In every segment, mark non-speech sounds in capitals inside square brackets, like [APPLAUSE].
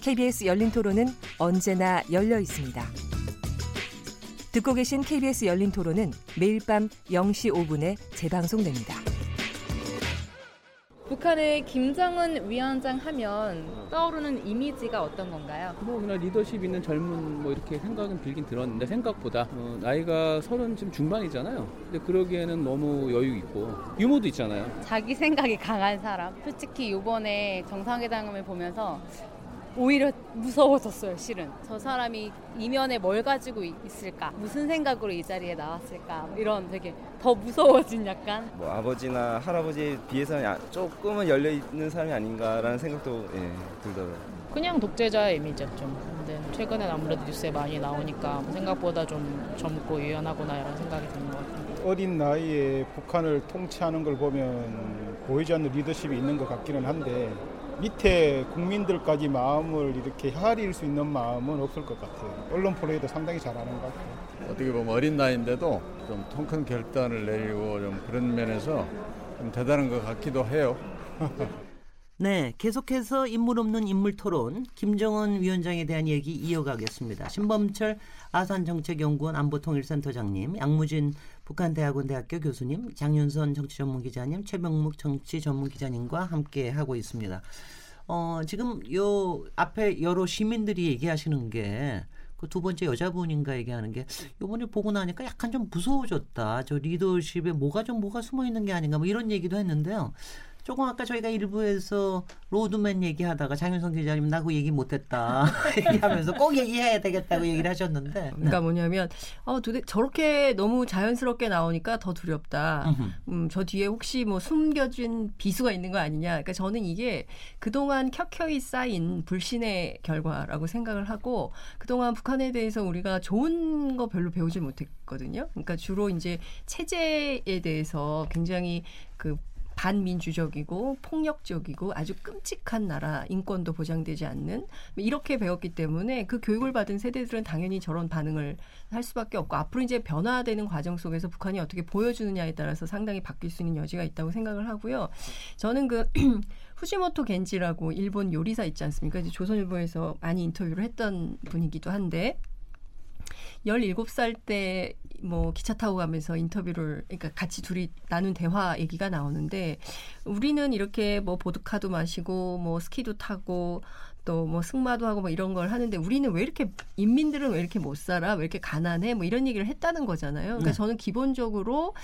KBS 열린 토론은 언제나 열려 있습니다. 듣고 계신 KBS 열린 토론은 매일 밤 0시 5분에 재방송됩니다. 북한의 김정은 위원장 하면 떠오르는 이미지가 어떤 건가요? 뭐 그냥 리더십 있는 젊은 뭐 이렇게 생각은 들긴 들었는데 생각보다 어, 나이가 서른 지금 중반이잖아요. 근데 그러기에는 너무 여유 있고 유머도 있잖아요. 자기 생각이 강한 사람. 솔직히 이번에 정상회담을 보면서 오히려 무서워졌어요, 실은. 저 사람이 이면에 뭘 가지고 있을까? 무슨 생각으로 이 자리에 나왔을까? 이런 되게 더 무서워진 약간. 뭐 아버지나 할아버지에 비해서는 조금은 열려 있는 사람이 아닌가라는 생각도 예, 들더라고요. 그냥 독재자의 이미지죠 좀. 근데 최근엔 아무래도 뉴스에 많이 나오니까 생각보다 좀 젊고 유연하구나 이런 생각이 드는 것 같아요. 어린 나이에 북한을 통치하는 걸 보면 보이지 않는 리더십이 있는 것 같기는 한데 밑에 국민들까지 마음을 이렇게 헤아릴 수 있는 마음은 없을 것 같아요. 언론 플레이도 상당히 잘하는 것 같아요. 어떻게 보면 어린 나이인데도 좀 통 큰 결단을 내리고 좀 그런 면에서 좀 대단한 것 같기도 해요. [LAUGHS] 네, 계속해서 인물 없는 인물 토론 김정은 위원장에 대한 얘기 이어가겠습니다. 신범철 아산정책연구원 안보통일센터장님, 양무진 북한대학원 대학교 교수님, 장윤선 정치전문기자님, 최병묵 정치전문기자님과 함께 하고 있습니다. 어, 지금 요 앞에 여러 시민들이 얘기하시는 게 그 두 번째 여자분인가 얘기하는 게 요번에 보고 나니까 약간 좀 무서워졌다. 저 리더십에 뭐가 좀 뭐가 숨어 있는 게 아닌가 뭐 이런 얘기도 했는데요. 조금 아까 저희가 일부에서 로드맨 얘기하다가 장윤성 기자님 나그 얘기 못했다 [LAUGHS] 얘기하면서 꼭 얘기해야 되겠다고 얘기를 하셨는데 그러니까 네. 뭐냐면 어 도대 저렇게 너무 자연스럽게 나오니까 더 두렵다. 음, 저 뒤에 혹시 뭐 숨겨진 비수가 있는 거 아니냐. 그러니까 저는 이게 그동안 켜켜이 쌓인 불신의 결과라고 생각을 하고 그동안 북한에 대해서 우리가 좋은 거 별로 배우지 못했거든요. 그러니까 주로 이제 체제에 대해서 굉장히 그 반민주적이고 폭력적이고 아주 끔찍한 나라 인권도 보장되지 않는 이렇게 배웠기 때문에 그 교육을 받은 세대들은 당연히 저런 반응을 할 수밖에 없고 앞으로 이제 변화되는 과정 속에서 북한이 어떻게 보여주느냐에 따라서 상당히 바뀔 수 있는 여지가 있다고 생각을 하고요. 저는 그 [CLEARS THROAT] 후지모토 겐지라고 일본 요리사 있지 않습니까? 이제 조선일보에서 많이 인터뷰를 했던 분이기도 한데 17살 때 뭐 기차 타고 가면서 인터뷰를 그러니까 같이 둘이 나눈 대화 얘기가 나오는데 우리는 이렇게 뭐 보드카도 마시고 뭐 스키도 타고 또 뭐 승마도 하고 뭐 이런 걸 하는데 우리는 왜 이렇게 인민들은 왜 이렇게 못 살아? 왜 이렇게 가난해? 뭐 이런 얘기를 했다는 거잖아요. 그러니까 네. 저는 기본적으로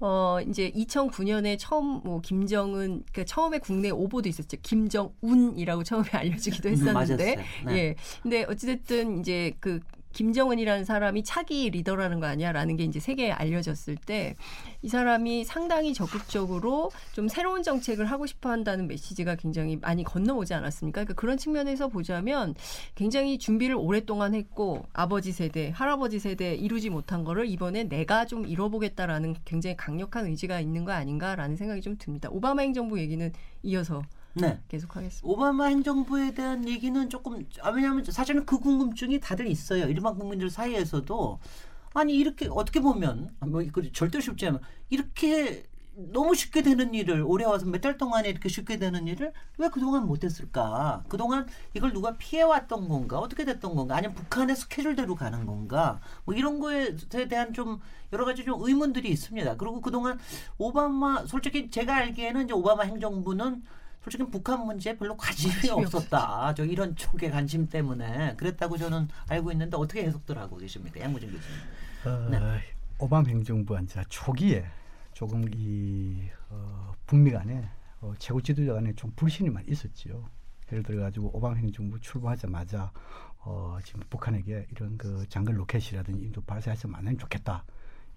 어 이제 2009년에 처음 뭐 김정은 그러니까 처음에 국내 오보도 있었죠. 김정운이라고 처음에 [LAUGHS] 알려지기도 했었는데 네. 예. 근데 어찌 됐든 이제 그 김정은이라는 사람이 차기 리더라는 거 아니야라는 게 이제 세계에 알려졌을 때 이 사람이 상당히 적극적으로 좀 새로운 정책을 하고 싶어 한다는 메시지가 굉장히 많이 건너오지 않았습니까? 그러니까 그런 측면에서 보자면 굉장히 준비를 오랫동안 했고 아버지 세대, 할아버지 세대 이루지 못한 거를 이번에 내가 좀 이뤄보겠다라는 굉장히 강력한 의지가 있는 거 아닌가라는 생각이 좀 듭니다. 오바마 행정부 얘기는 이어서 네. 계속하겠습니다. 오바마 행정부에 대한 얘기는 조금 아, 왜냐하면 사실은 그 궁금증이 다들 있어요. 일반 국민들 사이에서도 아니 이렇게 어떻게 보면 뭐 절대 쉽지 않아 이렇게 너무 쉽게 되는 일을 올해 와서 몇 달 동안에 이렇게 쉽게 되는 일을 왜 그동안 못했을까? 그동안 이걸 누가 피해왔던 건가? 어떻게 됐던 건가? 아니면 북한의 스케줄대로 가는 건가? 뭐 이런 거에 대한 좀 여러 가지 좀 의문들이 있습니다. 그리고 그동안 오바마 솔직히 제가 알기에는 이제 오바마 행정부는 솔직히 북한 문제에 별로 관심이 없었다. 저 이런 쪽의 관심 때문에 그랬다고 저는 알고 있는데 어떻게 해석들 하고 계십니까, 양무진 교수님? 어, 네. 오밤 행정부 이제 초기에 조금 이 어, 북미 간에 어, 최고 지도자 간에 좀 불신이 많이 있었지요. 예를 들어 가지고 오바마 행정부 출범하자마자 어, 지금 북한에게 이런 그 장거리 로켓이라든지 인도 발사해서 만나면 좋겠다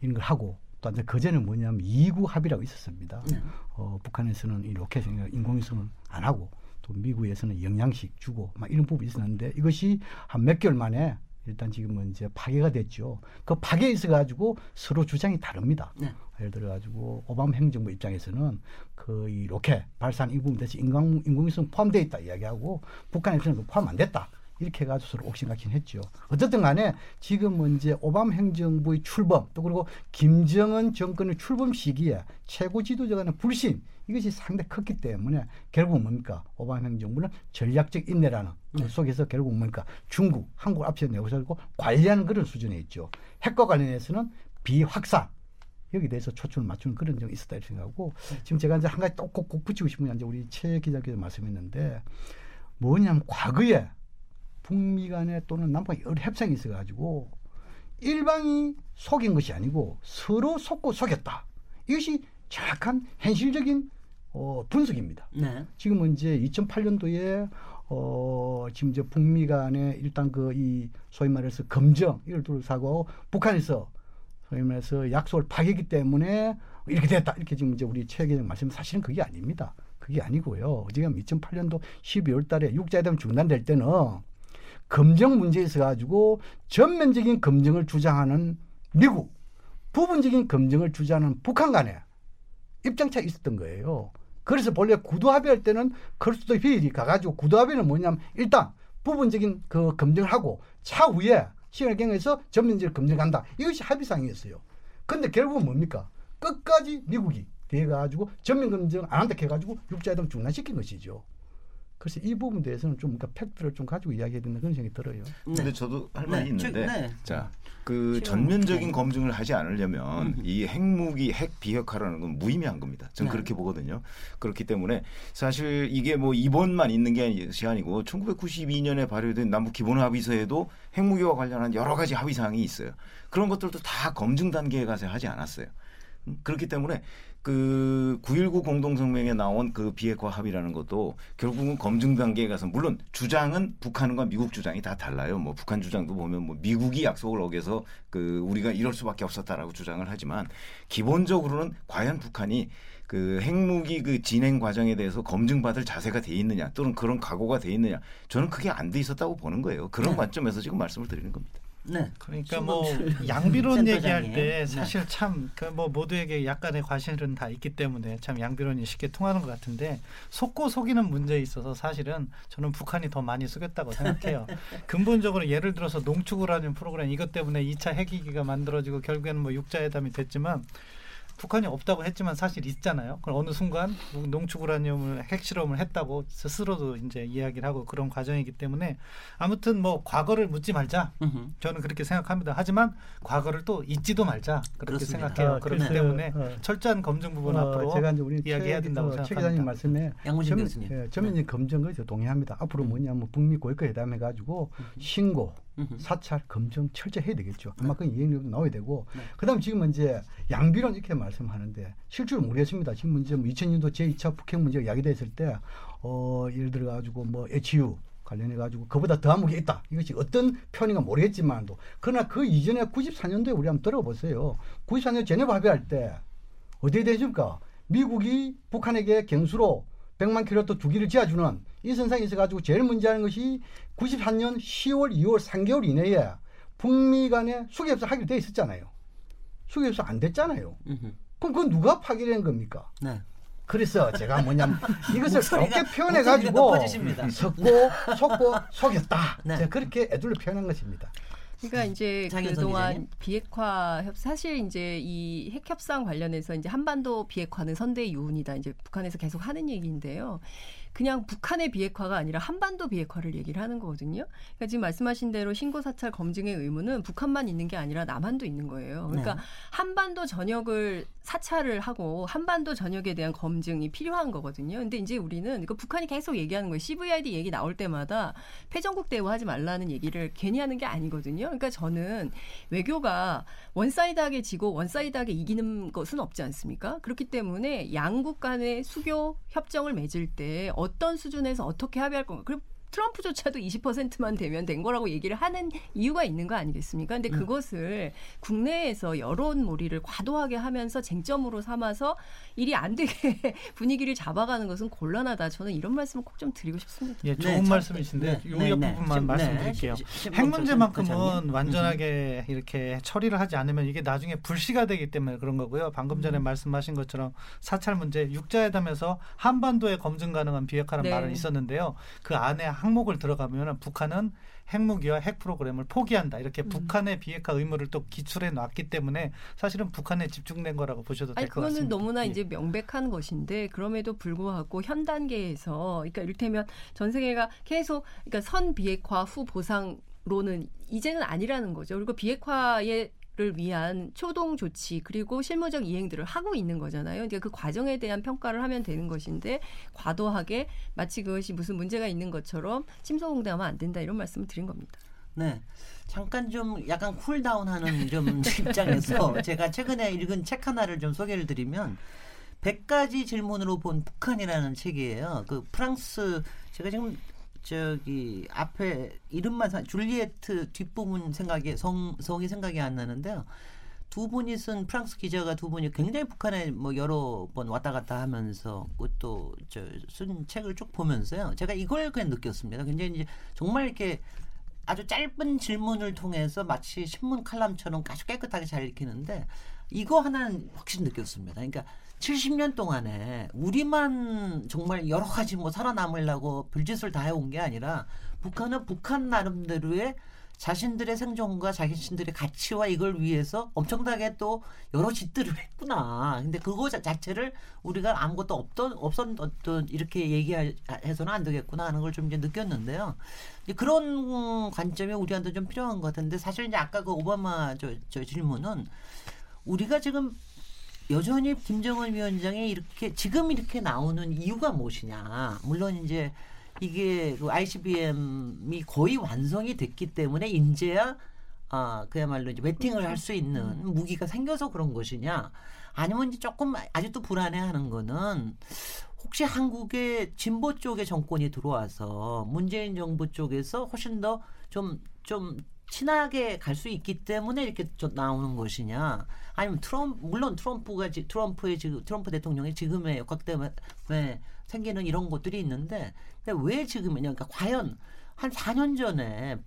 이런 걸 하고 또 이제 그전에 뭐냐면 이이구 합의라고 있었습니다. 네. 어, 북한에서는 이 로켓 인공위성을 안 하고 또또 미국에서는 영양식 주고 막 이런 부분이 있었는데 이것이 한 몇 개월 만에 일단 지금은 이제 파괴가 됐죠. 그 파괴에 있어 가지고 서로 주장이 다릅니다. 네. 예를 들어 가지고 오바마 행정부 입장에서는 그 이 로켓 발사한 이 부분에 대해서 인공 인공위성 포함되어 있다 이야기하고 북한에서는 그 포함 안 됐다. 이렇게 해가지고 서로 옥신각신 했죠. 어쨌든 간에 지금은 이제 오바마 행정부의 출범 또 그리고 김정은 정권의 출범 시기에 최고 지도자 간의 불신 이것이 상당히 컸기 때문에 결국 뭡니까 오바마 행정부는 전략적 인내라는 그 속에서 결국 뭡니까 중국, 한국 앞서 내고서고 관리하는 그런 수준에 있죠. 핵과 관련해서는 비확산 여기 대해서 초점을 맞추는 그런 점이 있었다 이렇게 생각하고 지금 제가 이제 한 가지 또꼭꼭 붙이고 싶은 게 이제 우리 최 기자께서 말씀했는데 뭐냐면 과거에 북미 간에 또는 남북 여러 협상이 있어가지고 일방이 속인 것이 아니고 서로 속고 속였다. 이것이 정확한 현실적인 어, 분석입니다. 네. 지금은 이제 2008년도에 어, 지금 이제 북미 간에 일단 그 이 소위 말해서 검정 이를 둘러싸고 북한에서 소위 말해서 약속을 파괴했기 때문에 이렇게 됐다. 이렇게 지금 이제 우리 최 기자 말씀 사실은 그게 아닙니다. 그게 아니고요. 지금 2008년도 12월 달에 육자회담 중단될 때는 검정 문제에 있어 가지고 전면적인 검증을 주장하는 미국, 부분적인 검증을 주장하는 북한 간에 입장차가 있었던 거예요. 그래서 본래 구도 합의 할 때는 크루스도 비일이 가가지고 구도 합의는 뭐냐면 일단 부분적인 그 검증을 하고 차후에 시간을 경해서 전면적인 검증한다. 이것이 합의상이었어요. 근데 결국은 뭡니까? 끝까지 미국이 돼가지고 전면 검증 안 한다 해가지고 육자회담 중단시킨 것이죠. 그래서 이 부분에 대해서는 좀 그러니까 팩트를 좀 가지고 이야기해야 된다 그런 생각이 들어요. 근데 저도 할 말이 네, 있는데 저- 네. 자, 그 최영- 전면적인 네. 검증을 하지 않으려면 이 핵무기 핵 비핵화라는 건 무의미한 겁니다. 저는 네. 그렇게 보거든요. 그렇기 때문에 사실 이게 뭐 이번만 있는 게 아니고 1992년에 발효된 남북 기본 합의서에도 핵무기와 관련한 여러 가지 합의 사항이 있어요. 그런 것들도 다 검증 단계에 가서 하지 않았어요. 음, 그렇기 때문에 그 9.19 공동성명에 나온 그 비핵화 합의라는 것도 결국은 검증 단계에 가서 물론 주장은 북한과 미국 주장이 다 달라요. 뭐 북한 주장도 보면 뭐 미국이 약속을 어겨서 그 우리가 이럴 수밖에 없었다라고 주장을 하지만 기본적으로는 과연 북한이 그 핵무기 그 진행 과정에 대해서 검증받을 자세가 돼 있느냐 또는 그런 각오가 돼 있느냐 저는 그게 안 돼 있었다고 보는 거예요. 그런 네. 관점에서 지금 말씀을 드리는 겁니다. 네. 그러니까 뭐 양비론. 얘기할 때 네. 사실 참그뭐 모두에게 약간의 과실은 다 있기 때문에 참 양비론이 쉽게 통하는 것 같은데 속고 속이는 문제에 있어서 사실은 저는 북한이 더 많이 속였다고 생각해요. [LAUGHS] 근본적으로 예를 들어서 농축우라늄 프로그램 이것 때문에 2차 핵위기가 만들어지고 결국에는 뭐 육자회담이 됐지만 북한이 없다고 했지만 사실 있잖아요. 그럼 어느 순간 농축우라늄을 핵실험을 했다고 스스로도 이제 이야기를 하고 그런 과정이기 때문에 아무튼 뭐 과거를 묻지 말자. 저는 그렇게 생각합니다. 하지만 과거를 또 잊지도 말자 그렇게 그렇습니다. 생각해요. 아, 그렇기 때문에 어, 철저한 검증 부분 어, 앞으로 제가 이제 우리 이야기해야 최- 된다고 어, 최 생각합니다. 기자님 말씀에 양문진 전면- 교수님. 예, 전면적인 검증을 저 동의합니다. 앞으로 뭐냐면 북미 고위급 회담 해 가지고 신고 음흠. 사찰 검증 철저히 해야 되겠죠. 아마 그 이행력도 나와야 되고 네. 그다음 지금은 이제 양비론 이렇게 말씀하는데 실제로 모르겠습니다. 지금 이제 뭐 2000년도 제2차 북핵 문제가 야기됐을 때 어, 예를 들어 가지고 뭐 HU 관련해 가지고 그보다 더한 무기 있다. 이것이 어떤 표현인가 모르겠지만도 그러나 그 이전에 94년도에 우리 한번 들어보세요. 94년 제네바 합의할 때 어디에 되십니까? 미국이 북한에게 경수로 100만 킬로또 두 기를 지어주는 이 선상에 있어가지고 제일 문제하는 것이 93년 10월, 2월, 3개월 이내에 북미 간에 수교협상 하기로 돼 있었잖아요. 수교협상 안 됐잖아요. 그럼 그건 누가 파기된 겁니까? 네. 그래서 제가 뭐냐면 [LAUGHS] 이것을 그렇게 표현해 목소리가 가지고 높아지십니다. [LAUGHS] 섞고 속고 속였다. 네. 제가 그렇게 애들로 표현한 것입니다. 그러니까 이제 그동안. 비핵화 협 사실 이제 이 핵 협상 관련해서 이제 한반도 비핵화는 선대의 요운이다. 이제 북한에서 계속 하는 얘기인데요. 그냥 북한의 비핵화가 아니라 한반도 비핵화를 얘기를 하는 거거든요. 그러니까 지금 말씀하신 대로 신고 사찰 검증의 의무는 북한만 있는 게 아니라 남한도 있는 거예요. 그러니까 네. 한반도 전역을 사찰을 하고 한반도 전역에 대한 검증이 필요한 거거든요. 근데 이제 우리는 그 북한이 계속 얘기하는 거예요. CVID 얘기 나올 때마다 패전국 대우하지 말라는 얘기를 괜히 하는 게 아니거든요. 그러니까 저는 외교가 one side하게 지고 one side하게 이기는 것은 없지 않습니까? 그렇기 때문에 양국 간의 수교 협정을 맺을 때 어떤 수준에서 어떻게 합의할 건가. 그리고 트럼프조차도 20%만 되면 된 거라고 얘기를 하는 이유가 있는 거 아니겠습니까? 근데 음. 그것을 국내에서 여론 몰이를 과도하게 하면서 쟁점으로 삼아서 일이 안 되게 [LAUGHS] 분위기를 잡아가는 것은 곤란하다. 저는 이런 말씀을 꼭 좀 드리고 싶습니다. 예, 좋은 네, 참- 말씀이신데 네, 요 네, 옆 네. 부분만 네. 말씀드릴게요. 핵 문제만큼은. 완전하게 이렇게 처리를 하지 않으면 이게 나중에 불씨가 되기 때문에 그런 거고요. 방금 전에 음. 말씀하신 것처럼 사찰 문제 육자회담에서 한반도에 검증 가능한 비핵화라는 네. 말은 있었는데요. 그 안에 항목을 들어가면 북한은 핵무기와 핵 프로그램을 포기한다. 이렇게 음. 북한의 비핵화 의무를 또 기출해 놨기 때문에 사실은 북한에 집중된 거라고 보셔도 될 것 같습니다. 그거는 너무나 예. 이제 명백한 것인데 그럼에도 불구하고 현 단계에서 그러니까 이를테면 전 세계가 계속 그러니까 선 비핵화 후 보상 로는 이제는 아니라는 거죠. 그리고 비핵화에 를 위한 초동 조치 그리고 실무적 이행들을 하고 있는 거잖아요. 그러니까 그 과정에 대한 평가를 하면 되는 것인데 과도하게 마치 그것이 무슨 문제가 있는 것처럼 침소공대하면 안 된다 이런 말씀을 드린 겁니다. 네. 잠깐 좀 약간 쿨다운하는 좀 [LAUGHS] [LAUGHS] 입장에서 제가 최근에 읽은 책 하나를 좀 소개를 드리면 100가지 질문으로 본 북한이라는 책이에요. 그 프랑스 제가 지금 저기 앞에 이름만 사- 줄리에트 뒷부분 생각이 성 성이 생각이 안 나는데요. 두 분이 쓴 프랑스 기자가 두 분이 굉장히 북한에 뭐 여러 번 왔다 갔다 하면서 그것도 저 쓴 책을 쭉 보면서요. 제가 이걸 그냥 느꼈습니다. 굉장히 이제 정말 이렇게 아주 짧은 질문을 통해서 마치 신문 칼럼처럼 아주 깨끗하게 잘 읽히는데 이거 하나는 확실히 느꼈습니다. 그러니까 70년 동안에 우리만 정말 여러 가지 뭐 살아남으려고 별짓을 다 해온 게 아니라 북한은 북한 나름대로의 자신들의 생존과 자신들의 가치와 이걸 위해서 엄청나게 또 여러 짓들을 했구나. 근데 그거 자- 자체를 우리가 아무것도 없던 없었던 이렇게 얘기해서는 안 되겠구나 하는 걸 좀 이제 느꼈는데요. 이제 그런 관점이 우리한테 좀 필요한 것 같은데 사실 이제 아까 그 오바마 저, 저 질문은 우리가 지금 여전히 김정은 위원장이 이렇게 지금 이렇게 나오는 이유가 무엇이냐. 물론 이제 이게 그 ICBM이 거의 완성이 됐기 때문에 이제야 아 그야말로 이제 매팅을 할 수 있는 무기가 생겨서 그런 것이냐. 아니면 이제 조금 아직도 불안해하는 거는 혹시 한국의 진보 쪽의 정권이 들어와서 문재인 정부 쪽에서 훨씬 더 좀 좀 친하게 갈 수 있기 때문에 이렇게 좀 나오는 것이냐. 아니면 트럼프 물론 트럼프가 지- 트럼프의 지금 트럼프 대통령의 지금의 역학 때문에 생기는 이런 것들이 있는데 근데 왜 지금이냐. 그러니까 과연 한 4년 전에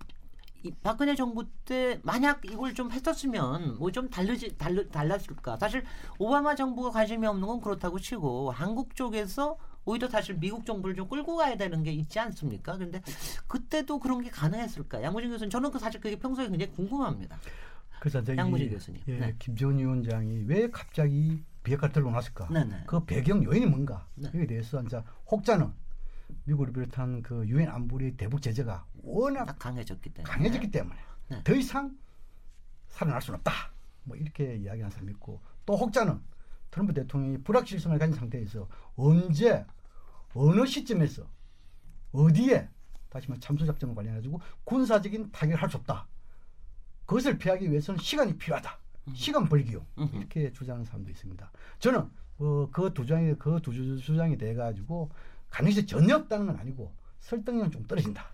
이 박근혜 정부 때 만약 이걸 좀 했었으면 뭐 좀 달르지 달르, 달랐을까. 사실 오바마 정부가 관심이 없는 건 그렇다고 치고 한국 쪽에서 오히려 사실 미국 정부를 좀 끌고 가야 되는 게 있지 않습니까? 근데 그때도 그런 게 가능했을까? 양무진 교수님 저는 그 사실 그게 평소에 굉장히 궁금합니다. 그래서 양무진 교수님. 예, 네. 김정은 위원장이 왜 갑자기 비핵화를 나왔을까? 네네. 그 배경 요인이 뭔가? 네. 여기에 대해서 이제 혹자는 미국을 비롯한 그 유엔 안보리 대북 제재가 워낙 딱 강해졌기 때문에 강해졌기 때문에 네. 더 이상 살아날 수는 없다. 뭐 이렇게 이야기하는 사람이 있고 또 혹자는 트럼프 대통령이 불확실성을 가진 상태에서 언제 어느 시점에서 어디에 다시 말해 참수 작전을 관련해 가지고 군사적인 타격을 할 수 없다. 그것을 피하기 위해서는 시간이 필요하다. 시간 음흠. 이렇게 주장하는 사람도 있습니다. 저는 어, 그두 주장이 그두 주장이 돼 가지고 가능성이 전혀 없다는 건 아니고 설득력은 좀 떨어진다.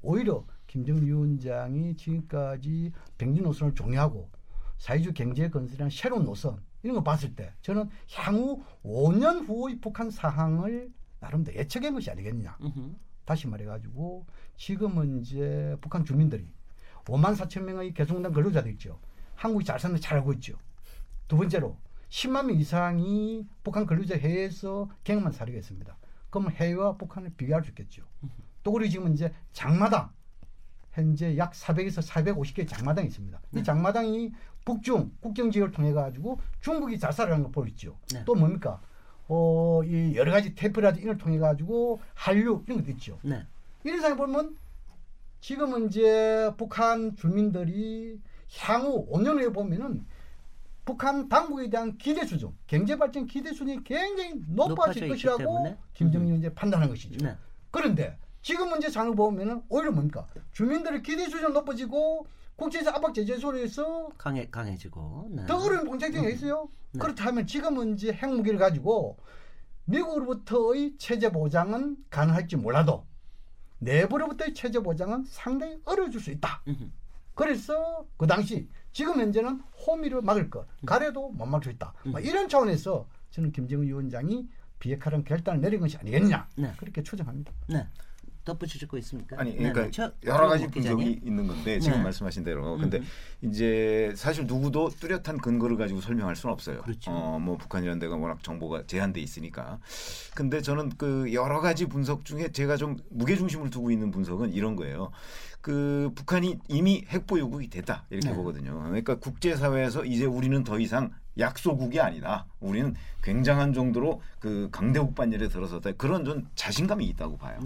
오히려 김정은 위원장이 지금까지 백년 노선을 종료하고 사회주 경제 건설이라는 새로운 노선 이런 거 봤을 때 저는 향후 5년 후의 북한 상황을 나름대로 예측한 것이 아니겠느냐. 음흠. 다시 말해가지고 지금은 이제 북한 주민들이 5만 4천 명의 개성공단 근로자들 있죠. 한국이 잘 사는 잘 알고 있죠. 두 번째로 10만 명 이상이 북한 근로자 해외에서 경험한 사례가 있습니다. 그러면 해외와 북한을 비교할 수 있겠죠. 또 그리고 지금 이제 장마당 현재 약 400에서 450개의 장마당이 있습니다. 이 장마당이 북중 국경 지역을 통해 가지고 중국이 잘 살아가는 걸 보였죠. 네. 또 뭡니까? 어, 이 여러 가지 테프라지 이걸 통해 가지고 한류 이런 것도 있죠. 네. 이런 상황 보면 지금은 이제 북한 주민들이 향후 5년 후에 보면은 북한 당국에 대한 기대 수준, 경제 발전 기대 수준이 굉장히 높아질 것이라고 때문에. 김정일 이제 판단한 것이죠. 네. 그런데 지금 문제 상을 보면은 오히려 뭡니까? 주민들의 기대 수준 높아지고 국제적 압박 제재 소리에서 강해 강해지고 네. 더 어려운 공작경이 있어요. 네. 그렇다면 지금은 이제 핵무기를 가지고 미국으로부터의 체제 보장은 가능할지 몰라도 내부로부터의 체제 보장은 상당히 어려워질 수 있다. 그래서 그 당시 지금 현재는 호미를 막을 것, 가래도 못 막을 수 있다. 뭐 이런 차원에서 저는 김정은 위원장이 비핵화라는 결단을 내린 것이 아니겠냐 네. 그렇게 추정합니다. 네. 덧붙이실 거 있습니까? 아니 네, 그러니까 네. 저- 여러 가지 분석이. 있는 건데 지금 네. 말씀하신 대로 근데 음. 이제 사실 누구도 뚜렷한 근거를 가지고 설명할 수는 없어요. 그렇죠. 어, 뭐 북한이라는 데가 워낙 정보가 제한돼 있으니까. 근데 저는 그 여러 가지 분석 중에 제가 좀 무게 중심을 두고 있는 분석은 이런 거예요. 그 북한이 이미 핵 보유국이 됐다 이렇게 네. 보거든요. 그러니까 국제 사회에서 이제 우리는 더 이상 약소국이 아니다. 우리는 굉장한 정도로 그 강대국 반열에 들어섰다. 그런 좀 자신감이 있다고 봐요.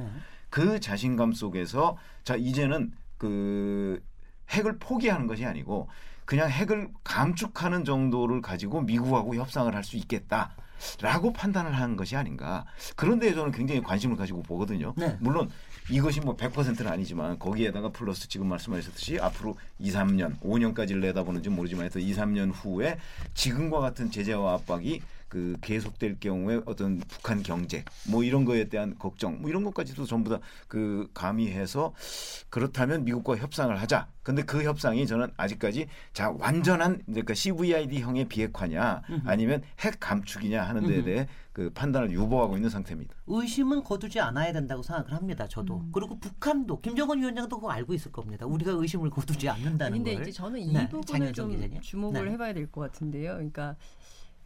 네. 그 자신감 속에서 자 이제는 그 핵을 포기하는 것이 아니고 그냥 핵을 감축하는 정도를 가지고 미국하고 협상을 할 수 있겠다 라고 판단을 하는 것이 아닌가 그런 데에 저는 굉장히 관심을 가지고 보거든요. 네. 물론 이것이 뭐 100%는 아니지만 거기에다가 플러스 지금 말씀하셨듯이 앞으로 2, 3년, 5년까지를 내다보는지 모르지만 하여튼 2, 3년 후에 지금과 같은 제재와 압박이 그 계속될 경우에 어떤 북한 경제 뭐 이런 거에 대한 걱정 뭐 이런 것까지도 전부 다 그 가미해서 그렇다면 미국과 협상을 하자. 근데 그 협상이 저는 아직까지 자 완전한 이제 그 CVID 형의 비핵화냐 아니면 핵 감축이냐 하는 데에. 대해 그 판단을 유보하고 있는 상태입니다. 의심은 거두지 않아야 된다고 생각을 합니다. 저도. 음. 그리고 북한도 김정은 위원장도 그거 알고 있을 겁니다. 우리가 의심을 거두지 않는다는 근데 걸. 이제 저는 이 네, 부분을 좀 기자님. 주목을 네. 해봐야 될 것 같은데요. 그러니까,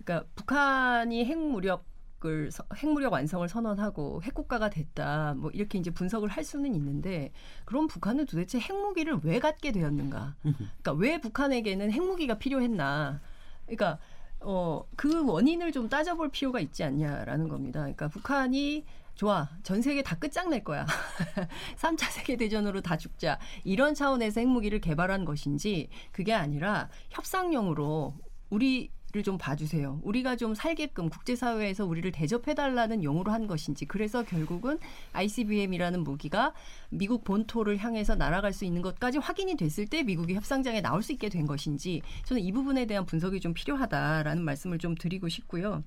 그러니까 북한이 핵무력을 서- 핵무력 완성을 선언하고 핵국가가 됐다. 뭐 이렇게 이제 분석을 할 수는 있는데 그럼 북한은 도대체 핵무기를 왜 갖게 되었는가? 그러니까 왜 북한에게는 핵무기가 필요했나? 그러니까 어, 그 원인을 좀 따져볼 필요가 있지 않냐라는 겁니다. 그러니까 북한이 좋아. 전 세계 다 끝장낼 거야. [LAUGHS] 3차 세계대전으로 다 죽자. 이런 차원에서 핵무기를 개발한 것인지 그게 아니라 협상용으로 우리를 좀 봐주세요. 우리가 좀 살게끔 국제사회에서 우리를 대접해달라는 용으로 한 것인지. 그래서 결국은 ICBM이라는 무기가 미국 본토를 향해서 날아갈 수 있는 것까지 확인이 됐을 때 미국이 협상장에 나올 수 있게 된 것인지 저는 이 부분에 대한 분석이 좀 필요하다라는 말씀을 좀 드리고 싶고요.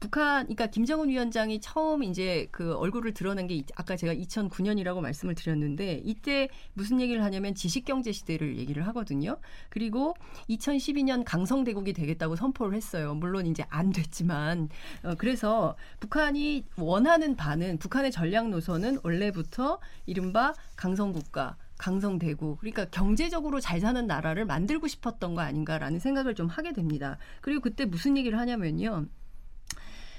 북한, 그러니까 김정은 위원장이 처음 이제 그 얼굴을 드러낸 게 이- 아까 제가 2009년이라고 말씀을 드렸는데 이때 무슨 얘기를 하냐면 지식경제 시대를 얘기를 하거든요. 그리고 2012년 강성대국이 되겠다고 선포 를 했어요. 물론 이제 안 됐지만 어, 그래서 북한이 원하는 바는 북한의 전략 노선은 원래부터 이른바 강성국가 강성대국 그러니까 경제적으로 잘 사는 나라를 만들고 싶었던 거 아닌가라는 생각을 좀 하게 됩니다. 그리고 그때 무슨 얘기를 하냐면요.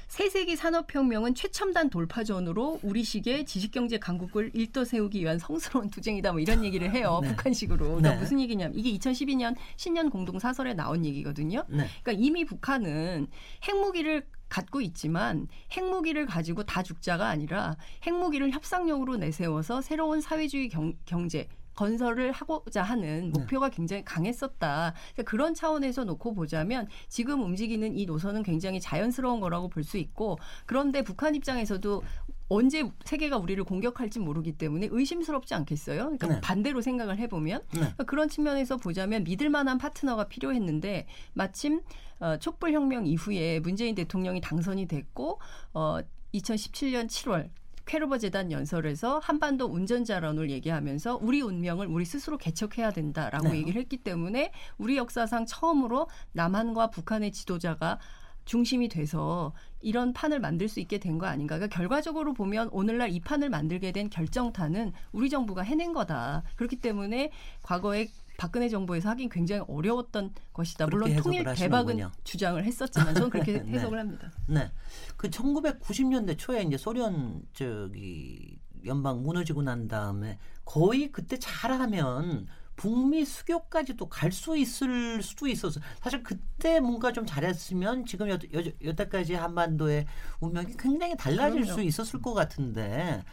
세세기 산업혁명은 최첨단 돌파전으로 우리식의 지식경제 강국을 일떠 세우기 위한 성스러운 투쟁이다. 뭐 이런 얘기를 해요. 네. 북한식으로. 그러니까 네. 무슨 얘기냐면 이게 2012년 신년 공동 사설에 나온 얘기거든요. 네. 그러니까 이미 북한은 핵무기를 갖고 있지만 핵무기를 가지고 다 죽자가 아니라 핵무기를 협상용으로 내세워서 새로운 사회주의 경, 경제 건설을 하고자 하는 목표가 굉장히 강했었다. 그러니까 그런 차원에서 놓고 보자면 지금 움직이는 이 노선은 굉장히 자연스러운 거라고 볼 수 있고 그런데 북한 입장에서도 언제 세계가 우리를 공격할지 모르기 때문에 의심스럽지 않겠어요? 그러니까 네. 반대로 생각을 해보면 네. 그러니까 그런 측면에서 보자면 믿을 만한 파트너가 필요했는데 마침 어, 촛불 혁명 이후에 문재인 대통령이 당선이 됐고 어, 2017년 7월 쾌로버 재단 연설에서 한반도 운전자론을 얘기하면서 우리 운명을 우리 스스로 개척해야 된다라고 네. 얘기를 했기 때문에 우리 역사상 처음으로 남한과 북한의 지도자가 중심이 돼서 이런 판을 만들 수 있게 된 거 아닌가. 그러니까 결과적으로 보면 오늘날 이 판을 만들게 된 결정타는 우리 정부가 해낸 거다. 그렇기 때문에 과거에 박근혜 정부에서 하긴 굉장히 어려웠던 것이다. 물론 통일 하시는군요. 대박은 주장을 했었지만 저는 그렇게 [LAUGHS] 네. 해석을 합니다. 네. 그 1990년대 초에 이제 소련 저기 연방 무너지고 난 다음에 거의 그때 잘하면 북미 수교까지도 갈 수 있을 수도 있어서 사실 그때 뭔가 좀 잘했으면 지금 여, 여, 여태까지 한반도의 운명이 굉장히 달라질 그럼요. 수 있었을 것 같은데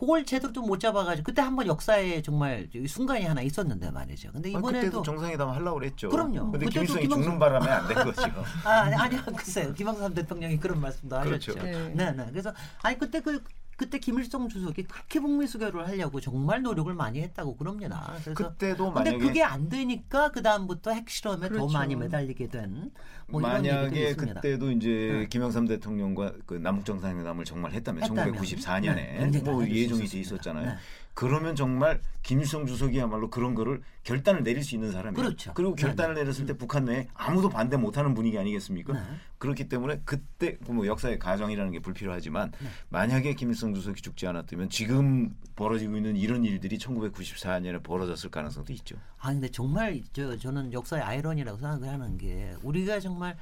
그걸 제대로 좀 못 잡아가지고 그때 한번 역사에 정말 순간이 하나 있었는데 말이죠. 근데 아, 이번에도 그때도 정상회담 하려고 그랬죠. 그럼요. 근데 그때도 김일성이 김영삼- 죽는 바람에 안 된 거죠. [LAUGHS] 아, 아니, 아니요. 글쎄요. 김영삼 대통령이 그런 말씀도 하셨죠. 그렇죠. 네. 네, 네. 그래서 아니 그때 그 그때 김일성 주석이 그렇게 북미 수교를 하려고 정말 노력을 많이 했다고 그럽니다. 그래서 그때도 근데 만약에 그게 안 되니까 그 다음부터 핵실험에 더 그렇죠. 많이 매달리게 된 뭐 만약에. 그때도 이제 네. 김영삼 대통령과 그 남북 정상회담을 정말 했다면 했다면. 1994년에 네, 뭐 예정이 돼. 있었잖아요. 네. 그러면 정말 김일성 주석이야말로 그런 거를 결단을 내릴 수 있는 사람이에요. 그렇죠. 그리고 결단을 네. 내렸을 때 북한 내에 아무도 반대 못하는 분위기 아니겠습니까? 네. 그렇기 때문에 그때 뭐 역사의 가정이라는 게 불필요하지만 네. 만약에 김일성 주석이 죽지 않았다면 지금 벌어지고 있는 이런 일들이 1994년에 벌어졌을 가능성도 있죠. 아 근데 정말 저 저는 역사의 아이러니라고 생각을 하는 게 우리가 정말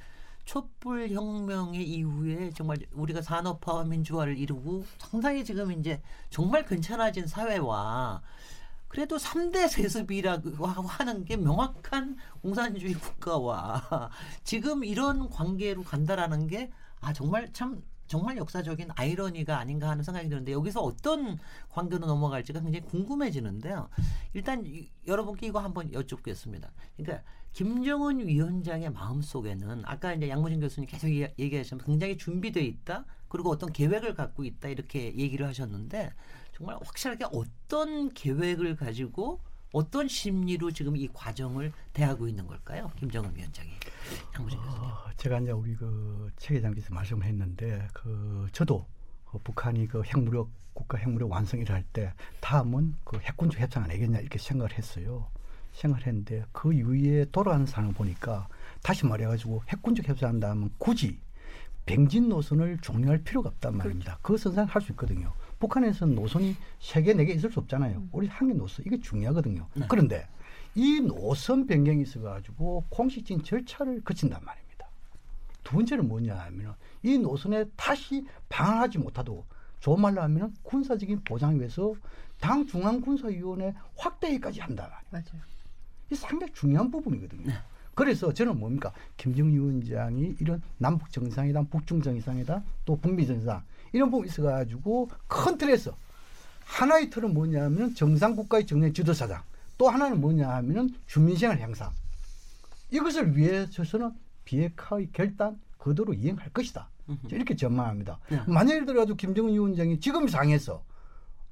촛불 혁명의 이후에 정말 우리가 산업화와 민주화를 이루고 상당히 지금 이제 정말 괜찮아진 사회와 그래도 3대 세습이라고 하는 게 명확한 공산주의 국가와 [LAUGHS] 지금 이런 관계로 간다라는 게 아 정말 참 정말 역사적인 아이러니가 아닌가 하는 생각이 드는데 여기서 어떤 관계로 넘어갈지가 굉장히 궁금해지는데요. 일단 이- 여러분께 이거 한번 여쭙겠습니다. 그러니까 김정은 위원장의 마음 속에는 아까 이제 양무진 교수님 계속 얘기- 얘기하시면 굉장히 준비돼 있다. 그리고 어떤 계획을 갖고 있다 이렇게 얘기를 하셨는데 정말 확실하게 어떤 계획을 가지고 어떤 심리로 지금 이 과정을 대하고 있는 걸까요? 김정은 위원장이. 양무진 교수님. 어, 제가 이제 우리 그 최계장께서 말씀을 했는데 그 저도 그 북한이 그 핵무력 국가 핵무력 완성을 할때 다음은 그 핵군주 협상 안 하겠냐 이렇게 생각을 했어요. 생각을 했는데 그 이후에 돌아가는 상황을 보니까 다시 말해가지고 핵군주 협상한다면 굳이 백진 노선을 종료할 필요가 없단 말입니다. 그 선상을 할 수 있거든요. 북한에서는 노선이 세 개, 네 개 있을 수 없잖아요. 우리 한 개 노선 이게 중요하거든요. 네. 그런데 이 노선 변경이 있어가지고 공식적인 절차를 거친단 말입니다. 두 번째는 뭐냐 하면 이 노선에 다시 방한하지 못하도록 좋은 말로 하면 군사적인 보장을 위해서 당 중앙군사위원회 확대까지 한다. 맞아요. 이 상당히 중요한 부분이거든요. 그래서 저는 뭡니까 김정일 위원장이 이런 남북 정상회담, 북중 정상회담, 또 북미 정상 이런 부분 있어가지고 큰 틀에서 하나의 틀은 뭐냐면 정상 국가의 정례 지도사장, 또 하나는 뭐냐 하면은 주민생활 향상. 이것을 위해서는 비핵화의 결단 그대로 이행할 것이다. 이렇게 전망합니다. 네. 만약 예를 들어가지고 김정은 위원장이 지금 상에서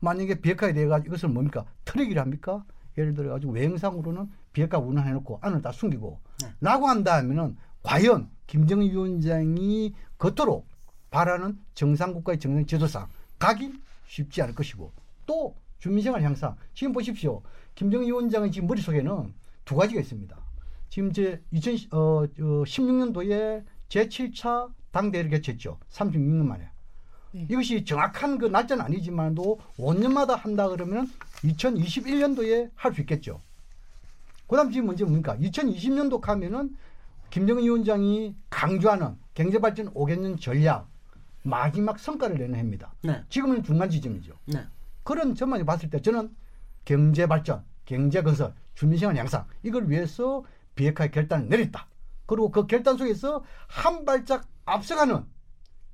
만약에 비핵화에 대해 가지고 이것을 뭡니까 트랙이라 합니까? 예를 들어 가지고 외형상으로는 비핵화 운운해놓고 안을 다 숨기고 네. 라고 한다면은 과연 김정은 위원장이 겉으로 바라는 정상국가의 정상 지도상 가긴 쉽지 않을 것이고 또 주민생활 향상 지금 보십시오 김정은 위원장의 지금 머릿속에는 두 가지가 있습니다 지금 제 2016년도에 제7차 당대회를 개최했죠 36년 만에 네. 이것이 정확한 그 날짜는 아니지만도 5년마다 한다 그러면 2021년도에 할 수 있겠죠. 그다음 지금 문제 뭡니까? 2020년도 가면은 김정은 위원장이 강조하는 경제 발전 5개년 전략 마지막 성과를 내는 해입니다. 네. 지금은 중간 지점이죠. 네. 그런 점만 봤을 때 저는 경제 발전, 경제 건설, 주민생활 양상 이걸 위해서 비핵화의 결단을 내렸다. 그리고 그 결단 속에서 한 발짝 앞서가는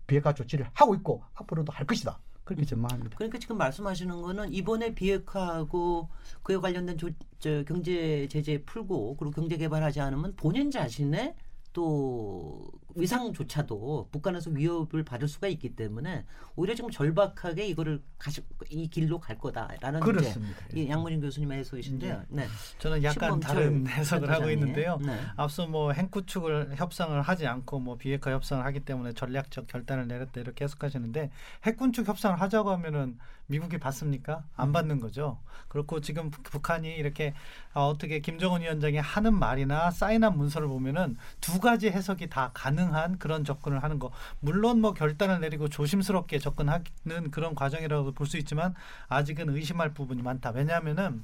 비핵화 조치를 하고 있고 앞으로도 할 것이다. 그렇게 전망합니다. 그러니까 지금 말씀하시는 거는 이번에 비핵화하고 그에 관련된 조, 저 경제 제재 풀고 그리고 경제 개발하지 않으면 본인 자신의 또 위상조차도 북한에서 위협을 받을 수가 있기 때문에 오히려 지금 절박하게 이거를 가시, 이 길로 갈 거다라는 그렇습니다. 이 양문인 교수님의 해석이신데요. 네. 저는 약간 다른 해석을 하고. 있는데요. 네. 앞서 뭐 핵구축을 협상을 하지 않고 뭐 비핵화 협상을 하기 때문에 전략적 결단을 내렸다 이렇게 해석하시는데 핵군축 협상을 하자고 하면은 미국이 받습니까? 안 받는 거죠. 그렇고 지금 북- 북한이 이렇게 어, 어떻게 김정은 위원장이 하는 말이나 사인한 문서를 보면은 두 가지 해석이 다 가능 한 그런 접근을 하는 거. 물론 뭐 결단을 내리고 조심스럽게 접근하는 그런 과정이라고 볼 수 있지만 아직은 의심할 부분이 많다. 왜냐하면은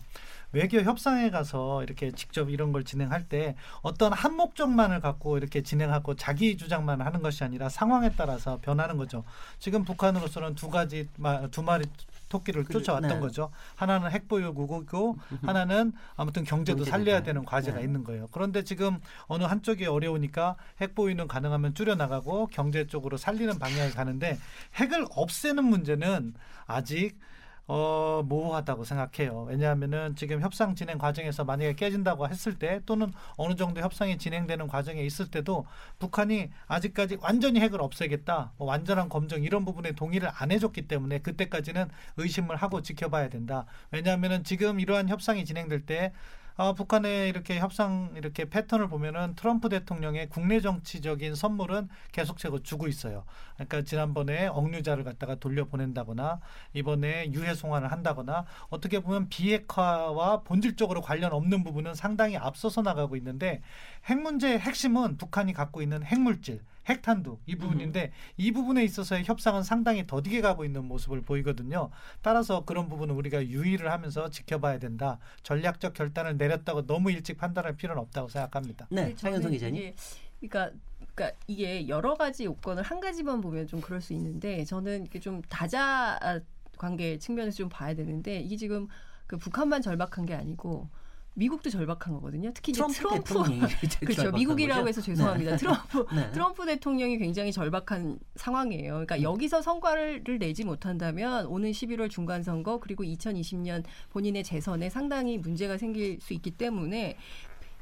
외교 협상에 가서 이렇게 직접 이런 걸 진행할 때 어떤 한 목적만을 갖고 이렇게 진행하고 자기 주장만 하는 것이 아니라 상황에 따라서 변하는 거죠. 지금 북한으로서는 두 가지 마- 두 마리 토끼를 그, 쫓아왔던 네. 거죠. 하나는 핵보유 국이고 하나는 아무튼 경제도 경제 살려야 개발. 되는 과제가 네. 있는 거예요. 그런데 지금 어느 한쪽이 어려우니까 핵보유는 가능하면 줄여 나가고 경제 쪽으로 살리는 방향에 가는데 핵을 없애는 문제는 아직 어, 모호하다고 생각해요. 왜냐하면은 지금 협상 진행 과정에서 만약에 깨진다고 했을 때 또는 어느 정도 협상이 진행되는 과정에 있을 때도 북한이 아직까지 완전히 핵을 없애겠다, 뭐 완전한 검증 이런 부분에 동의를 안 해줬기 때문에 그때까지는 의심을 하고 지켜봐야 된다. 왜냐하면은 지금 이러한 협상이 진행될 때 아, 북한의 이렇게 협상 이렇게 패턴을 보면은 트럼프 대통령의 국내 정치적인 선물은 계속적으로 주고 있어요. 그러니까 지난번에 억류자를 갖다가 돌려보낸다거나 이번에 유해 송환을 한다거나 어떻게 보면 비핵화와 본질적으로 관련 없는 부분은 상당히 앞서서 나가고 있는데 핵 문제의 핵심은 북한이 갖고 있는 핵물질 핵탄두 이 부분인데 음. 이 부분에 있어서의 협상은 상당히 더디게 가고 있는 모습을 보이거든요. 따라서 그런 부분은 우리가 유의를 하면서 지켜봐야 된다. 전략적 결단을 내렸다고 너무 일찍 판단할 필요는 없다고 생각합니다. 네, 장현성 기자님. 그러니까 그러니까 이게 여러 가지 요건을 한 가지만 보면 좀 그럴 수 있는데 저는 이게 좀 다자 관계 측면에서 좀 봐야 되는데 이게 지금 그 북한만 절박한 게 아니고 미국도 절박한 거거든요. 특히 트럼프, 트럼프 [LAUGHS] 그렇죠. 미국이라고 거죠? 해서 죄송합니다. 네. 트럼프 네. 트럼프 대통령이 굉장히 절박한 상황이에요. 그러니까 음. 여기서 성과를 내지 못한다면 오는 11월 중간 선거 그리고 2020년 본인의 재선에 상당히 문제가 생길 수 있기 때문에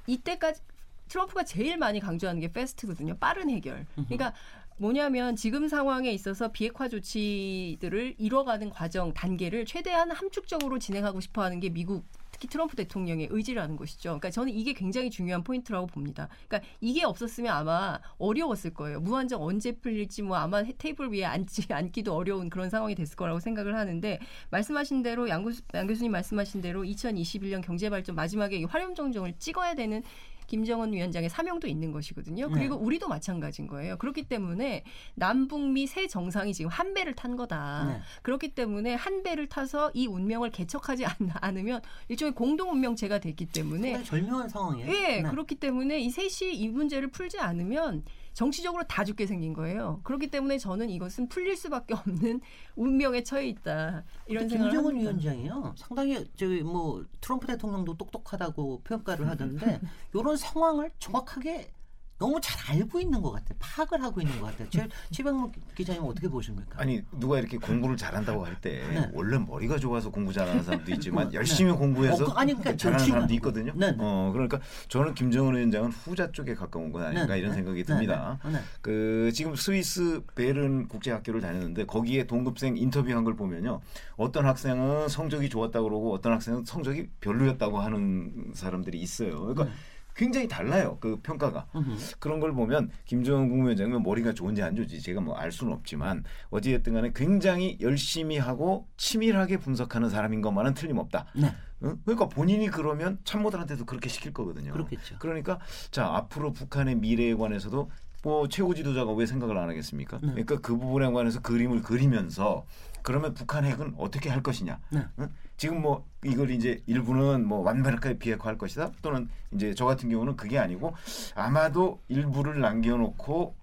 이때까지 트럼프가 제일 많이 강조하는 게 fast거든요. 빠른 해결. 그러니까 뭐냐면 지금 상황에 있어서 비핵화 조치들을 이뤄가는 과정 단계를 최대한 함축적으로 진행하고 싶어하는 게 미국 특히 트럼프 대통령의 의지라는 것이죠. 그러니까 저는 이게 굉장히 중요한 포인트라고 봅니다. 그러니까 이게 없었으면 아마 어려웠을 거예요. 무한정 언제 풀릴지 뭐 아마 테이블 위에 앉지 [LAUGHS] 앉기도 어려운 그런 상황이 됐을 거라고 생각을 하는데 말씀하신 대로 양, 교수, 양 교수님 말씀하신 대로 2021년 경제 발전 마지막에 화룡점정을 찍어야 되는 김정은 위원장의 사명도 있는 것이거든요. 네. 그리고 네. 우리도 마찬가지인 거예요. 그렇기 때문에 남북미 새 정상이 지금 한 배를 탄 거다. 네. 그렇기 때문에 한 배를 타서 이 운명을 개척하지 않으면 일종의 공동 운명체가 됐기 때문에 절묘한 상황이에요. 예, 네. 그렇기 때문에 이 셋이 이 문제를 풀지 않으면 정치적으로 다 죽게 생긴 거예요. 그렇기 때문에 저는 이것은 풀릴 수밖에 없는 [LAUGHS] 운명에 처해 있다. 이런 생각을 김정은 위원장이요. 상당히 저기 뭐 트럼프 대통령도 똑똑하다고 평가를 하던데 [LAUGHS] 이런 상황을 정확하게 너무 잘 알고 있는 것 같아요. 파악을 하고 있는 것 같아요. 최백무 [LAUGHS] 기자님 어떻게 보십니까? 아니 누가 이렇게 공부를 잘한다고 할때 네. 원래 머리가 좋아서 공부 잘하는 사람도 [LAUGHS] 있지만 네. 열심히 네. 공부해서 어, 아니, 그러니까 잘하는 사람도 있거든요. 네, 네. 어 그러니까 저는 김정은 위원장은 후자 쪽에 가까운 건 아닌가 네, 이런 생각이 듭니다. 그 지금 스위스 베른 국제학교를 다녔는데 거기에 동급생 인터뷰한 걸 보면요, 어떤 학생은 성적이 좋았다고 그러고 어떤 학생은 성적이 별로였다고 하는 사람들이 있어요. 그러니까. 굉장히 달라요. 그 평가가. 으흠. 그런 걸 보면 김정은 국무위원장은 머리가 좋은지 안 좋은지 제가 뭐 알 수는 없지만 어찌됐든 간에 굉장히 열심히 하고 치밀하게 분석하는 사람인 것만은 틀림없다. 네. 응? 그러니까 본인이 그러면 참모들한테도 그렇게 시킬 거거든요. 그렇겠죠. 그러니까 자 앞으로 북한의 미래에 관해서도 뭐 최고 지도자가 왜 생각을 안 하겠습니까? 네. 그러니까 그 부분에 관해서 그림을 그리면서 그러면 북한 핵은 어떻게 할 것이냐? 네. 응? 지금 뭐 이걸 이제 일부는 뭐 완벽하게 비핵화할 것이다. 또는 이제 저 같은 경우는 그게 아니고 아마도 일부를 남겨놓고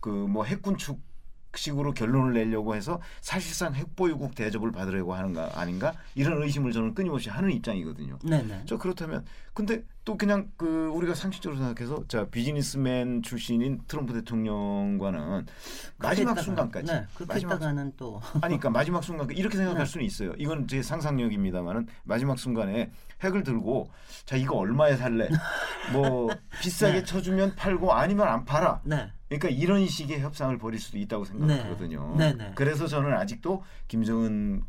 그 뭐 핵군 축 식으로 결론을 내려고 해서 사실상 핵보유국 대접을 받으려고 하는 거 아닌가 이런 의심을 저는 끊임없이 하는 입장이거든요. 네네. 저 그렇다면 근데 또 그냥 그 우리가 상식적으로 생각해서 자 비즈니스맨 출신인 트럼프 대통령과는 마지막 순간까지 네, 마지막가는 또 아니 그러니까 마지막 순간 이렇게 생각할 네. 수는 있어요. 이건 제 상상력입니다만은 마지막 순간에 핵을 들고 자 이거 얼마에 살래? 뭐 [LAUGHS] 비싸게 네. 쳐주면 팔고 아니면 안 팔아. 네. 그러니까 이런 식의 협상을 벌일 수도 있다고 생각하거든요. 네. 네, 네. 그래서 저는 아직도 김정은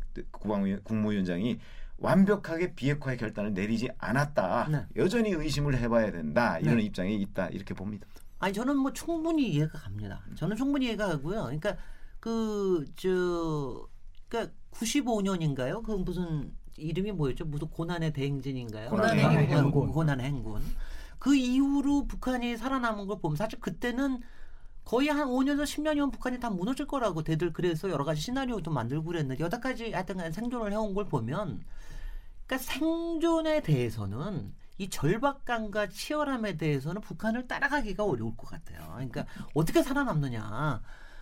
국무위원장이 완벽하게 비핵화의 결단을 내리지 않았다. 네. 여전히 의심을 해봐야 된다. 이런 네. 입장에 있다. 이렇게 봅니다. 아니 저는 뭐 충분히 이해가 갑니다. 저는 충분히 이해가 가고요. 그러니까 그 저 그러니까 95년인가요? 그 무슨 이름이 뭐였죠? 무슨 고난의 대행진인가요? 고난의 행군. 고난의 행군. 그 이후로 북한이 살아남은 걸 보면 사실 그때는 거의 한 5년에서 10년이면 북한이 다 무너질 거라고 대들 그래서 여러 가지 시나리오도 만들고 그랬는데 여태까지 하여튼 생존을 해온 걸 보면 그러니까 생존에 대해서는 이 절박감과 치열함에 대해서는 북한을 따라가기가 어려울 것 같아요. 그러니까 어떻게 살아남느냐.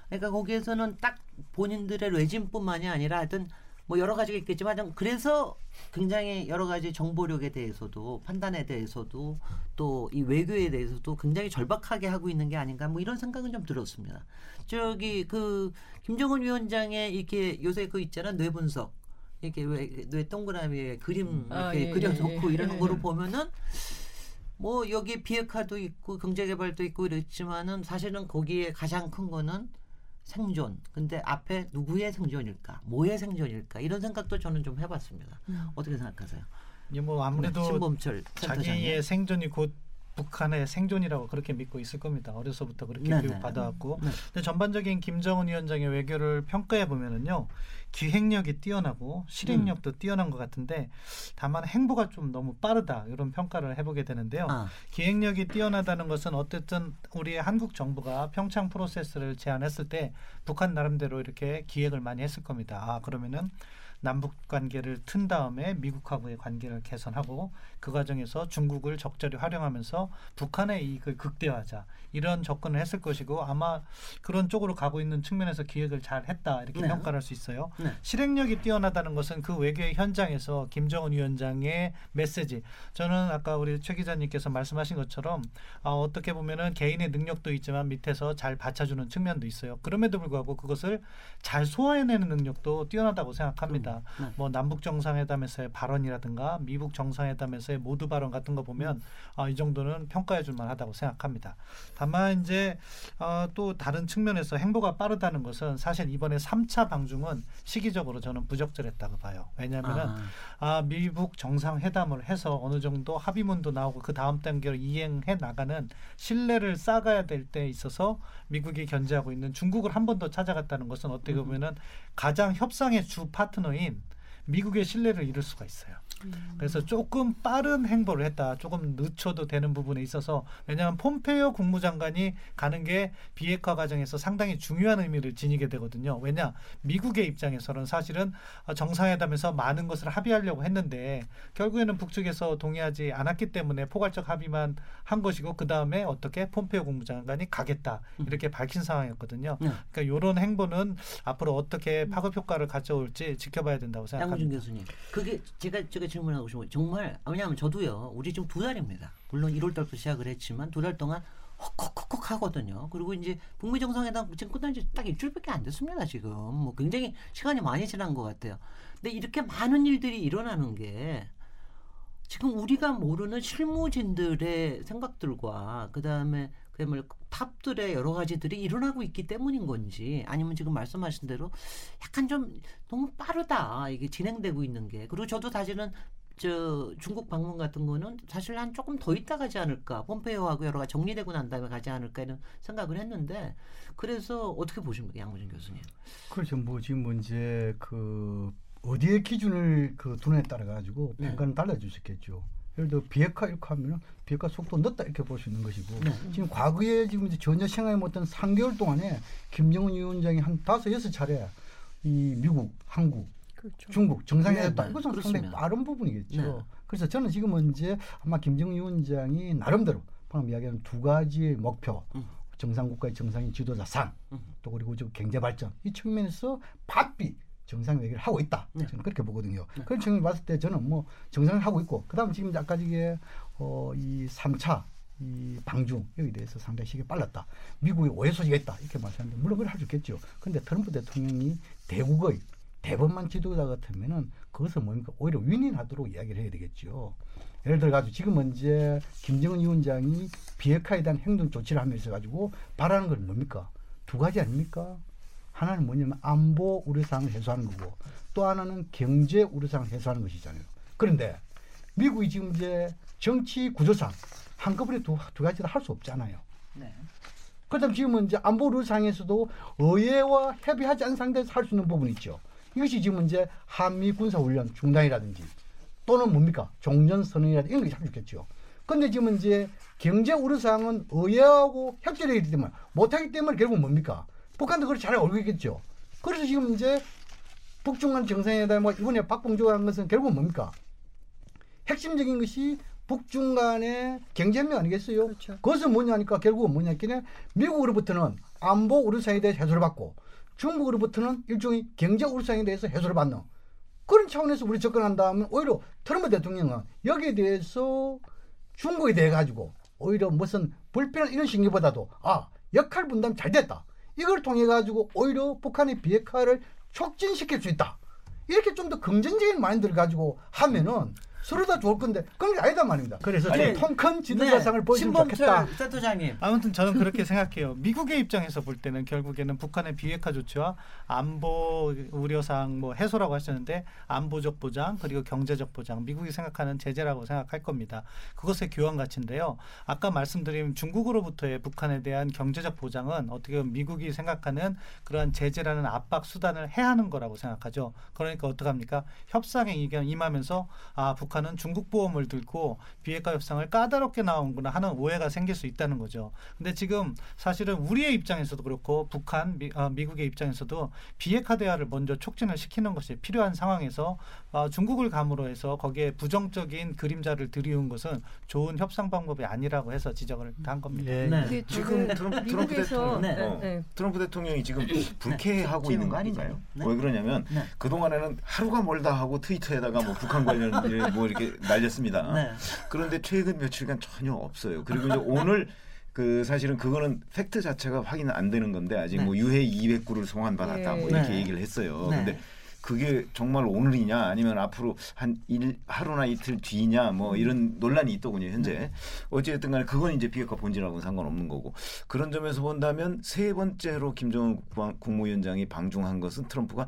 그러니까 거기에서는 딱 본인들의 레짐뿐만이 아니라 하여튼 뭐 여러 가지가 있겠지만 그래서 굉장히 여러 가지 정보력에 대해서도 판단에 대해서도 또 이 외교에 대해서도 굉장히 절박하게 하고 있는 게 아닌가 뭐 이런 생각은 좀 들었습니다. 저기 그 김정은 위원장의 이렇게 요새 그 있잖아 뇌 분석 이렇게 왜뇌 동그라미에 그림 아, 이렇게 아, 예, 그려놓고 예, 예. 이러는 거를 보면은 뭐 여기 비핵화도 있고 경제개발도 있고 이랬지만은 사실은 거기에 가장 큰 거는 생존. 근데 앞에 누구의 생존일까? 뭐의 생존일까? 이런 생각도 저는 좀 해봤습니다. 음. 어떻게 생각하세요? 예, 뭐 아무래도 네, 신범철 자기의. 생존이 곧 북한의 생존이라고 그렇게 믿고 있을 겁니다. 어려서부터 그렇게 네, 교육 네. 받아왔고, 네. 근데 전반적인 김정은 위원장의 외교를 평가해 보면은요, 기획력이 뛰어나고 실행력도 음. 뛰어난 것 같은데, 다만 행보가 좀 너무 빠르다 이런 평가를 해보게 되는데요. 아, 기획력이 뛰어나다는 것은 어쨌든 우리 한국 정부가 평창 프로세스를 제안했을 때 북한 나름대로 이렇게 기획을 많이 했을 겁니다. 아 그러면은 남북 관계를 튼 다음에 미국하고의 관계를 개선하고 그 과정에서 중국을 적절히 활용하면서 북한의 이익을 극대화하자 이런 접근을 했을 것이고 아마 그런 쪽으로 가고 있는 측면에서 기획을 잘 했다 이렇게 네. 평가를 할수 있어요. 네. 실행력이 뛰어나다는 것은 그 외교의 현장에서 김정은 위원장의 메시지 저는 아까 우리 최 기자님께서 말씀하신 것처럼 아, 어떻게 보면은 개인의 능력도 있지만 밑에서 잘 받쳐주는 측면도 있어요. 그럼에도 불구하고 그것을 잘 소화해내는 능력도 뛰어나다고 생각합니다. 네. 뭐 남북 정상회담에서의 발언이라든가 미국 정상회담에서의 모두 발언 같은 거 보면 아, 이 정도는 평가해 줄 만하다고 생각합니다. 다만 이제 어, 또 다른 측면에서 행보가 빠르다는 것은 사실 이번에 3차 방중은 시기적으로 저는 부적절했다고 봐요. 왜냐하면은 아, 아, 미국 정상회담을 해서 어느 정도 합의문도 나오고 그 다음 단계로 이행해 나가는 신뢰를 쌓아가야 될 때 있어서 미국이 견제하고 있는 중국을 한 번 더 찾아갔다는 것은 어떻게 음. 보면은 가장 협상의 주 파트너인 미국의 신뢰를 잃을 수가 있어요. 그래서 조금 빠른 행보를 했다. 조금 늦춰도 되는 부분에 있어서 왜냐하면 폼페이오 국무장관이 가는 게 비핵화 과정에서 상당히 중요한 의미를 지니게 되거든요. 왜냐 미국의 입장에서는 사실은 어, 정상회담에서 많은 것을 합의하려고 했는데 결국에는 북측에서 동의하지 않았기 때문에 포괄적 합의만 한 것이고 그 다음에 어떻게 폼페이오 국무장관이 가겠다 이렇게 밝힌 상황이었거든요. 네. 그러니까 이런 행보는 앞으로 어떻게 파급 효과를 가져올지 지켜봐야 된다고 생각합니다. 교수님. 그게 제가 제가 질문하고 싶은 거 정말 왜냐하면 저도요. 우리 지금 두 달입니다. 물론 1월 달부터 시작을 했지만 두 달 동안 헉헉헉헉 하거든요. 그리고 이제 북미 정상회담 지금 끝난 지 딱 일주일밖에 안 됐습니다. 지금 뭐 굉장히 시간이 많이 지난 것 같아요. 근데 이렇게 많은 일들이 일어나는 게 지금 우리가 모르는 실무진들의 생각들과 그 다음에 그야말로 탑들의 여러 가지들이 일어나고 있기 때문인 건지 아니면 지금 말씀하신 대로 약간 좀 너무 빠르다 이게 진행되고 있는 게 그리고 저도 사실은 저 중국 방문 같은 거는 사실 한 조금 더 있다 가지 않을까 폼페이오하고 여러 가지 정리되고 난 다음에 가지 않을까 이런 생각을 했는데 그래서 어떻게 보십니까 양무진 교수님? 그렇죠. 뭐 지금 뭐 이제 그 어디에 기준을 그 두느냐에 따라 가지고 네. 평가는 수 있겠죠. 예를 들어 비핵화 이렇게 하면은 비핵화 속도 늦다 이렇게 볼 수 있는 것이고 네. 지금 과거에 지금 이제 전혀 생각해 못한 3개월 동안에 김정은 위원장이 한 다섯 여섯 차례 이 미국, 한국, 그렇죠. 중국 정상회담 네, 네. 이것은 상당히 그렇습니다. 빠른 부분이겠죠. 네. 그래서 저는 지금은 이제 아마 김정은 위원장이 나름대로 방금 이야기하는 두 가지의 목표 음. 정상국가의 정상인 지도자상 음. 또 그리고 저 경제 발전 이 측면에서 바삐 정상 외교를 하고 있다. 네. 저는 그렇게 보거든요. 네. 그런 측면 봤을 때 저는 뭐 정상을 하고 있고 그다음 지금 아까 이게 어 이 3차 이 방중 여기 대해서 상당히 시기 빨랐다. 미국에 오해 소지가 있다 이렇게 말씀하는데 물론 그걸 할 수 있겠죠. 근데 트럼프 대통령이 대국의 대법만 지도자 같으면은 그것을 뭡니까 오히려 윈윈하도록 이야기를 해야 되겠죠. 예를 들어 가지고 지금은 이제 김정은 위원장이 비핵화에 대한 행동 조치를 하면서 가지고 바라는 건 뭡니까 두 가지 아닙니까? 하나는 뭐냐면 안보 우려사항을 해소하는 거고 또 하나는 경제 우려사항을 해소하는 것이잖아요. 그런데 미국이 지금 이제 정치 구조상 한꺼번에 두, 두 가지 다할수 없잖아요. 네. 그렇다면 지금은 이제 안보 룰상에서도 의회와 협의하지 않은 상태에서 할 수 있는 부분이 있죠. 이것이 지금 이제 한미 군사훈련 중단이라든지 또는 뭡니까 종전선언이라든지 이런 것이 할수 있겠죠. 근데 지금 이제 경제 우려사항은 의회하고 협조를 하기 때문에 못하기 때문에 결국 뭡니까 북한도 그걸 잘 알고 있겠죠. 그래서 지금 이제 북중 간 정상회담과 이번에 박봉주가 한 것은 결국 뭡니까 핵심적인 것이 북중 간의 경제협력 아니겠어요? 그렇죠. 그것은 뭐냐니까 결국은 뭐냐니까 미국으로부터는 안보 우려사항에 대해서 해소를 받고 중국으로부터는 일종의 경제 우려사항에 대해서 해소를 받는 그런 차원에서 우리 접근한다면 오히려 트럼프 대통령은 여기에 대해서 중국에 대해 가지고 오히려 무슨 불편한 이런 심리보다도 아 역할 분담 잘 됐다 이걸 통해 가지고 오히려 북한의 비핵화를 촉진시킬 수 있다. 이렇게 좀 더 긍정적인 마인드를 가지고 하면은 서로 다 좋을 건데 그런 게 아니다 말입니다. 그래서 통큰 지도자상을 보여주면 좋겠다. 센터장님. 아무튼 저는 그렇게 [LAUGHS] 생각해요. 미국의 입장에서 볼 때는 결국에는 북한의 비핵화 조치와 안보 우려상 뭐 해소라고 하셨는데 안보적 보장 그리고 경제적 보장 미국이 생각하는 제재라고 생각할 겁니다. 그것의 교환 가치인데요. 아까 말씀드린 중국으로부터의 북한에 대한 경제적 보장은 어떻게 보면 미국이 생각하는 그러한 제재라는 압박 수단을 해하는 거라고 생각하죠. 그러니까 어떡합니까? 협상에 이견 임하면서 아 북한 은 중국 보험을 들고 비핵화 협상을 까다롭게 나온구나 하는 오해가 생길 수 있다는 거죠. 근데 지금 사실은 우리의 입장에서도 그렇고 북한 미, 어, 미국의 입장에서도 비핵화 대화를 먼저 촉진을 시키는 것이 필요한 상황에서 어, 중국을 감으로 해서 거기에 부정적인 그림자를 들이운 것은 좋은 협상 방법이 아니라고 해서 지적을 한 겁니다. 예. 근데 지금 저는 트럼프, 트럼프 대통령, 네, 어, 네. 트럼프 대통령이 지금 불쾌하고 있는 거 아닌가요? 네. 왜 그러냐면 네. 그 동안에는 하루가 멀다 하고 트위터에다가 뭐 북한 관련 일뭐 이렇게 날렸습니다. 네. 그런데 최근 며칠간 전혀 없어요. 그리고 이제 오늘 그 사실은 그거는 팩트 자체가 확인 안 되는 건데 아직 네. 뭐 유해 200구를 송환받았다 뭐 이렇게 네. 얘기를 했어요. 네. 근데 그게 정말 오늘이냐 아니면 앞으로 한 일, 하루나 이틀 뒤냐 뭐 음. 이런 논란이 있더군요 네. 현재 어찌됐든 간에 그건 이제 비핵화 본질하고는 상관없는 거고 그런 점에서 본다면 세 번째로 김정은 국무위원장이 방중한 것은 트럼프가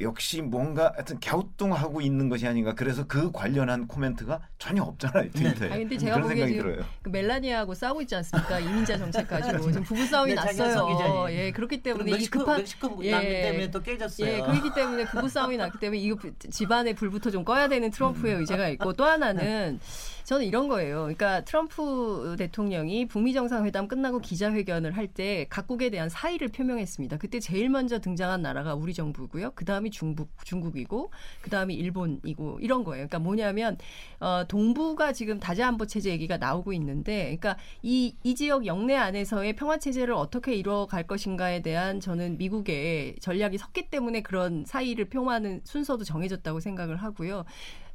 역시 뭔가 하여튼 갸우뚱하고 있는 것이 아닌가 그래서 그 관련한 코멘트가 전혀 없잖아요 트위터에 아 근데 제가 보기에 생각이 지금 들어요. 그 멜라니아하고 싸우고 있지 않습니까? 이민자 정책 가지고 [LAUGHS] 지금 부부 싸움이 네, 났어요. 예, 그렇기 때문에 이 급한 멕시코 예. 난민 때문에 또 깨졌어요. 예, 그렇기 때문에 부부 싸움이 났기 때문에 이거 부- 집안의 불부터 좀 꺼야 되는 트럼프의 의제가 있고 또 하나는 저는 이런 거예요. 그러니까 트럼프 대통령이 북미 정상회담 끝나고 기자회견을 할 때 각국에 대한 사의를 표명했습니다. 그때 제일 먼저 등장한 나라가 우리 정부고요. 그다음 이 중국 중국이고 그 다음이 일본이고 이런 거예요. 그러니까 뭐냐면 어 동부가 지금 다자 안보 체제 얘기가 나오고 있는데 그러니까 이 이 지역 영내 안에서의 평화 체제를 어떻게 이루어 갈 것인가에 대한 저는 미국의 전략이 섰기 때문에 그런 사의를 표명하는 순서도 정해졌다고 생각을 하고요.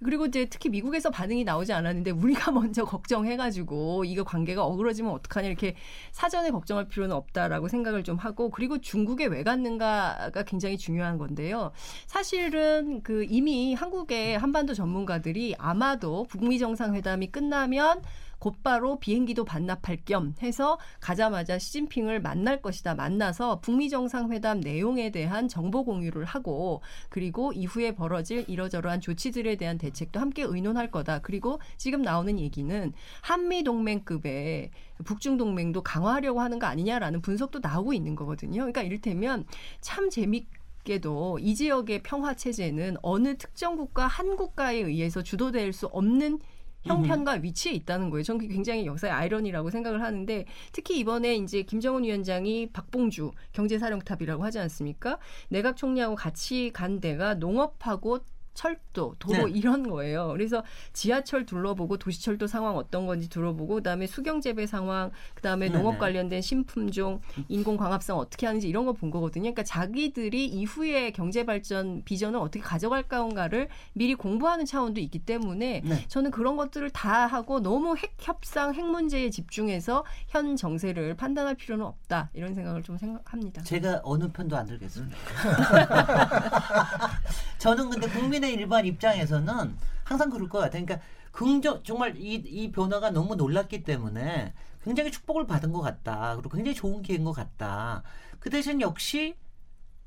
그리고 이제 특히 미국에서 반응이 나오지 않았는데 우리가 [LAUGHS] 먼저 걱정해가지고 이거 관계가 어그러지면 어떡하냐 이렇게 사전에 걱정할 필요는 없다라고 생각을 좀 하고 그리고 중국에 왜 갔는가가 굉장히 중요한 건데요. 사실은 그 이미 한국의 한반도 전문가들이 아마도 북미 정상회담이 끝나면 곧바로 비행기도 반납할 겸 해서 가자마자 시진핑을 만날 것이다. 만나서 북미 정상회담 내용에 대한 정보 공유를 하고 그리고 이후에 벌어질 이러저러한 조치들에 대한 대책도 함께 의논할 거다. 그리고 지금 나오는 얘기는 한미 동맹급의 북중 동맹도 강화하려고 하는 거 아니냐라는 분석도 나오고 있는 거거든요. 그러니까 이를테면 참 재밌 게도 이 지역의 평화 체제는 어느 특정 국가 한 국가에 의해서 주도될 수 없는 형편과 위치에 있다는 거예요. 저는 굉장히 역사의 아이러니라고 생각을 하는데 특히 이번에 이제 김정은 위원장이 박봉주 경제사령탑이라고 하지 않습니까? 내각 총리하고 같이 간 데가 농업하고 철도, 도로 네. 이런 거예요. 그래서 지하철 둘러보고 도시철도 상황 어떤 건지 들어보고 그다음에 수경 재배 상황, 그다음에 네네. 농업 관련된 신품종, 인공 광합성 어떻게 하는지 이런 거 본 거거든요. 그러니까 자기들이 이후에 경제 발전 비전을 어떻게 가져갈까인가를 미리 공부하는 차원도 있기 때문에 네. 저는 그런 것들을 다 하고 너무 핵 협상, 핵 문제에 집중해서 현 정세를 판단할 필요는 없다 이런 생각을 좀 생각합니다. 제가 어느 편도 안 들겠습니다. [LAUGHS] 저는 근데 국민의 일반 입장에서는 항상 그럴 것 같아요. 그러니까 긍정 정말 이, 이 변화가 너무 놀랐기 때문에 굉장히 축복을 받은 것 같다. 그리고 굉장히 좋은 기회인 것 같다. 그 대신 역시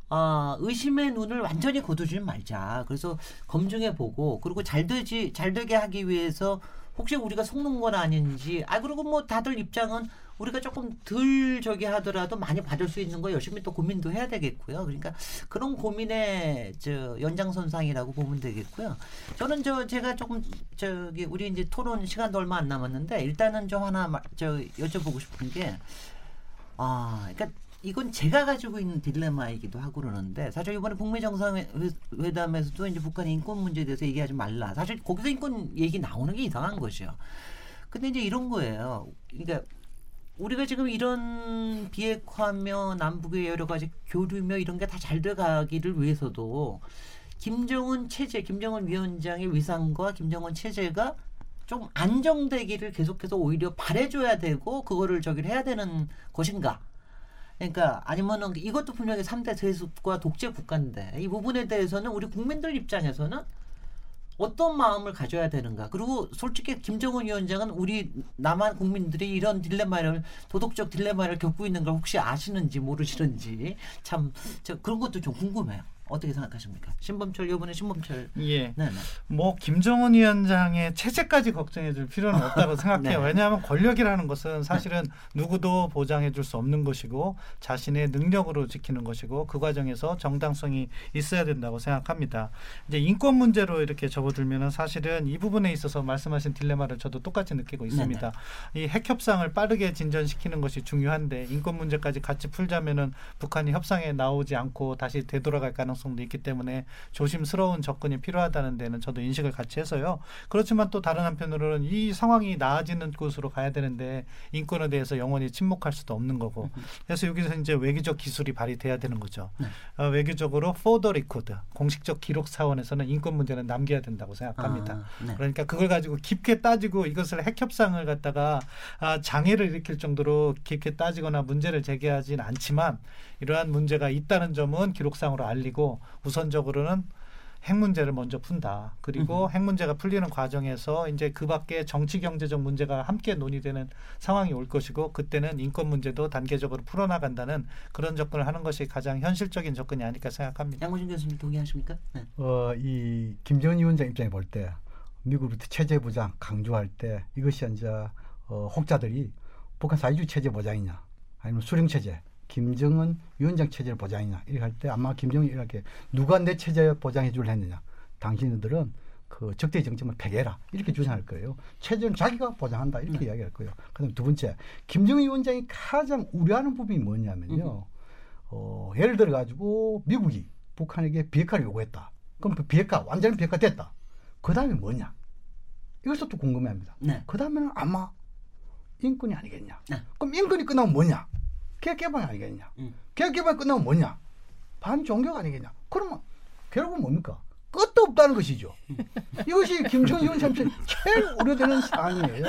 아, 의심의 눈을 완전히 거두지 말자. 그래서 검증해 보고 그리고 잘 되지 잘 되게 하기 위해서 혹시 우리가 속는 건 아닌지 아 그리고 뭐 다들 입장은 우리가 조금 덜 저기 하더라도 많이 받을 수 있는 거 열심히 또 고민도 해야 되겠고요. 그러니까 그런 고민의 저 연장선상이라고 보면 되겠고요. 저는 저 제가 조금 저기 우리 이제 토론 시간도 얼마 안 남았는데 일단은 좀 하나 마- 저 여쭤보고 싶은 게 아, 그러니까 이건 제가 가지고 있는 딜레마이기도 하고 그러는데 사실 이번에 북미 정상회담에서도 이제 북한의 인권 문제에 대해서 얘기하지 말라. 사실 거기서 인권 얘기 나오는 게 이상한 것이요. 근데 이제 이런 거예요. 그러니까 우리가 지금 이런 비핵화며 남북의 여러 가지 교류며 이런 게 다 잘 돼가기를 위해서도 김정은 체제, 김정은 위원장의 위상과 김정은 체제가 좀 안정되기를 계속해서 오히려 바래줘야 되고 그거를 저기를 해야 되는 것인가? 그러니까 아니면은 이것도 분명히 삼대 세습과 독재 국가인데 이 부분에 대해서는 우리 국민들 입장에서는 어떤 마음을 가져야 되는가. 그리고 솔직히 김정은 위원장은 우리 남한 국민들이 이런 딜레마를 도덕적 딜레마를 겪고 있는 걸 혹시 아시는지 모르시는지 참저 그런 것도 좀 궁금해요. 어떻게 생각하십니까? 신범철 이번에 신범철 예. 네, 네. 뭐 김정은 위원장의 체제까지 걱정해 줄 필요는 없다고 [LAUGHS] 생각해요. 네. 왜냐하면 권력이라는 것은 사실은 누구도 보장해 줄 수 없는 것이고 자신의 능력으로 지키는 것이고 그 과정에서 정당성이 있어야 된다고 생각합니다. 이제 인권 문제로 이렇게 접어들면은 사실은 이 부분에 있어서 말씀하신 딜레마를 저도 똑같이 느끼고 있습니다. 이핵 협상을 빠르게 진전시키는 것이 중요한데 인권 문제까지 같이 풀자면은 북한이 협상에 나오지 않고 다시 되돌아갈 가능성 도 있기 때문에 조심스러운 접근이 필요하다는 데는 저도 인식을 같이 해서요. 그렇지만 또 다른 한편으로는 이 상황이 나아지는 곳으로 가야 되는데 인권에 대해서 영원히 침묵할 수도 없는 거고. 그래서 여기서 이제 외교적 기술이 발휘돼야 되는 거죠. 어, 외교적으로 for the record 공식적 기록 차원에서는 인권 문제는 남겨야 된다고 생각합니다. 아, 네. 그러니까 그걸 가지고 깊게 따지고 이것을 핵 협상을 갖다가 아, 장애를 일으킬 정도로 깊게 따지거나 문제를 제기하진 않지만 이러한 문제가 있다는 점은 기록상으로 알리고 우선적으로는 핵 문제를 먼저 푼다. 그리고 핵 문제가 풀리는 과정에서 이제 그 밖에 정치 경제적 문제가 함께 논의되는 상황이 올 것이고 그때는 인권 문제도 단계적으로 풀어나간다는 그런 접근을 하는 것이 가장 현실적인 접근이 아닐까 생각합니다. 양호진 교수님 동의하십니까? 네. 어, 이 김정은 위원장 입장에 볼 때 미국부터 체제 보장 강조할 때 이것이 이제 어, 혹자들이 북한 사회주의 체제 보장이냐 아니면 수령 체제 김정은 위원장 체제를 보장이냐 이렇게 할 때 아마 김정은이 이렇게 누가 내 체제 보장해 줄 했느냐 당신들은 그 적대 정점을 폐기해라 이렇게 주장할 거예요. 체제는 자기가 보장한다 이렇게 이야기할 거예요. 그다음 두 번째 김정은 위원장이 가장 우려하는 부분이 뭐냐면요. 어, 예를 들어 가지고 미국이 북한에게 비핵화를 요구했다. 그럼 그 비핵화 완전히 비핵화 됐다. 그 다음에 뭐냐? 이것도 또 궁금해합니다. 네. 그 다음에는 아마 인권이 아니겠냐? 네. 그럼 인권이 끝나면 뭐냐? 개혁 개방 아니겠냐? 음. 개혁 개방 끝나면 뭐냐? 반종교 아니겠냐? 그러면 결국은 뭡니까? 끝도 없다는 것이죠. 이것이 김정은 위원장 제일 우려되는 사안이에요.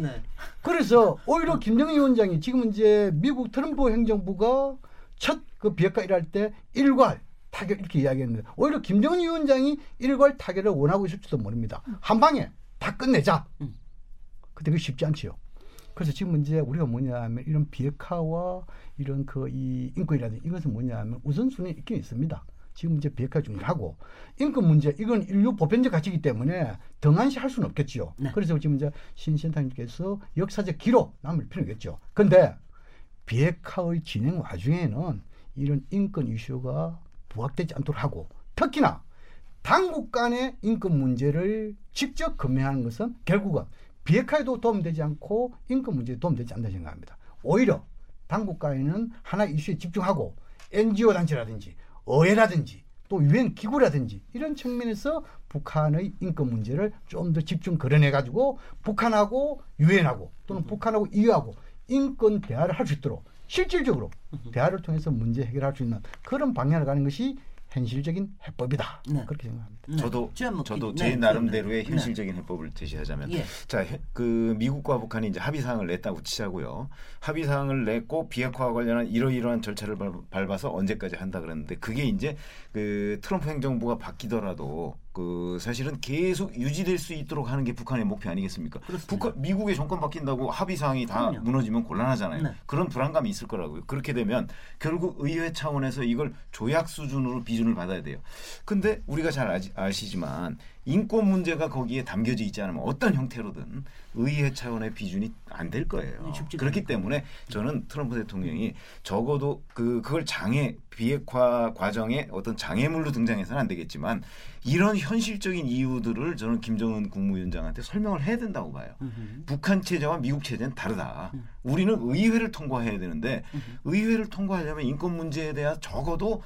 네. 그래서 오히려 김정은 위원장이 지금 이제 미국 트럼프 행정부가 첫 그 비핵화 일할 때 일괄 타결 이렇게 이야기했는데 오히려 김정은 위원장이 일괄 타결을 원하고 있을지도 모릅니다. 한 방에 다 끝내자. 음. 근데 그게 쉽지 않지요. 그래서 지금 이제 우리가 뭐냐 하면 이런 비핵화와 이런 그 이 인권이라든지 이것은 뭐냐 하면 우선순위 있긴 있습니다. 지금 이제 비핵화 중이라고 인권 문제 이건 인류 보편적 가치이기 때문에 등한시 할 수는 없겠지요. 네. 그래서 지금 이제 신센터님께서 역사적 기록 남을 필요겠죠. 근데 비핵화의 진행 와중에는 이런 인권 이슈가 부각되지 않도록 하고 특히나 당국 간의 인권 문제를 직접 검증하는 것은 결국은 비핵화에도 도움되지 않고 인권 문제에 도움되지 않다 생각합니다. 오히려 당국 간에는 하나 이슈에 집중하고 NGO 단체라든지 의회라든지 또 유엔 기구라든지 이런 측면에서 북한의 인권 문제를 좀 더 집중 거론해 가지고 북한하고 유엔하고 또는 북한하고 EU하고 인권 대화를 할 수 있도록 실질적으로 대화를 통해서 문제 해결할 수 있는 그런 방향을 가는 것이 현실적인 해법이다. 네. 그렇게 생각합니다. 네. 저도 저도 기- 제 네, 나름대로의 네. 현실적인 해법을 제시하자면 예. 자, 해- 그 미국과 북한이 이제 합의 사항을 냈다고 치자고요. 합의 사항을 냈고 비핵화와 관련한 이러이러한 절차를 밟- 밟아서 언제까지 한다 그랬는데 그게 이제 그 트럼프 행정부가 바뀌더라도 그 사실은 계속 유지될 수 있도록 하는 게 북한의 목표 아니겠습니까? 북한 미국의 정권 바뀐다고 합의 사항이 다 그럼요. 무너지면 곤란하잖아요. 네. 그런 불안감이 있을 거라고요. 그렇게 되면 결국 의회 차원에서 이걸 조약 수준으로 비준을 받아야 돼요. 근데 우리가 잘 아시, 아시지만 인권 문제가 거기에 담겨져 있지 않으면 어떤 형태로든 의회 차원의 비준이 안 될 거예요. 쉽지가 그렇기 때문에 저는 트럼프 대통령이 적어도 그 그걸 장애 비핵화 과정에 어떤 장애물로 등장해서는 안 되겠지만 이런 현실적인 이유들을 저는 김정은 국무위원장한테 설명을 해야 된다고 봐요. 음흠. 북한 체제와 미국 체제는 다르다. 음. 우리는 의회를 통과해야 되는데 의회를 통과하려면 인권 문제에 대한 적어도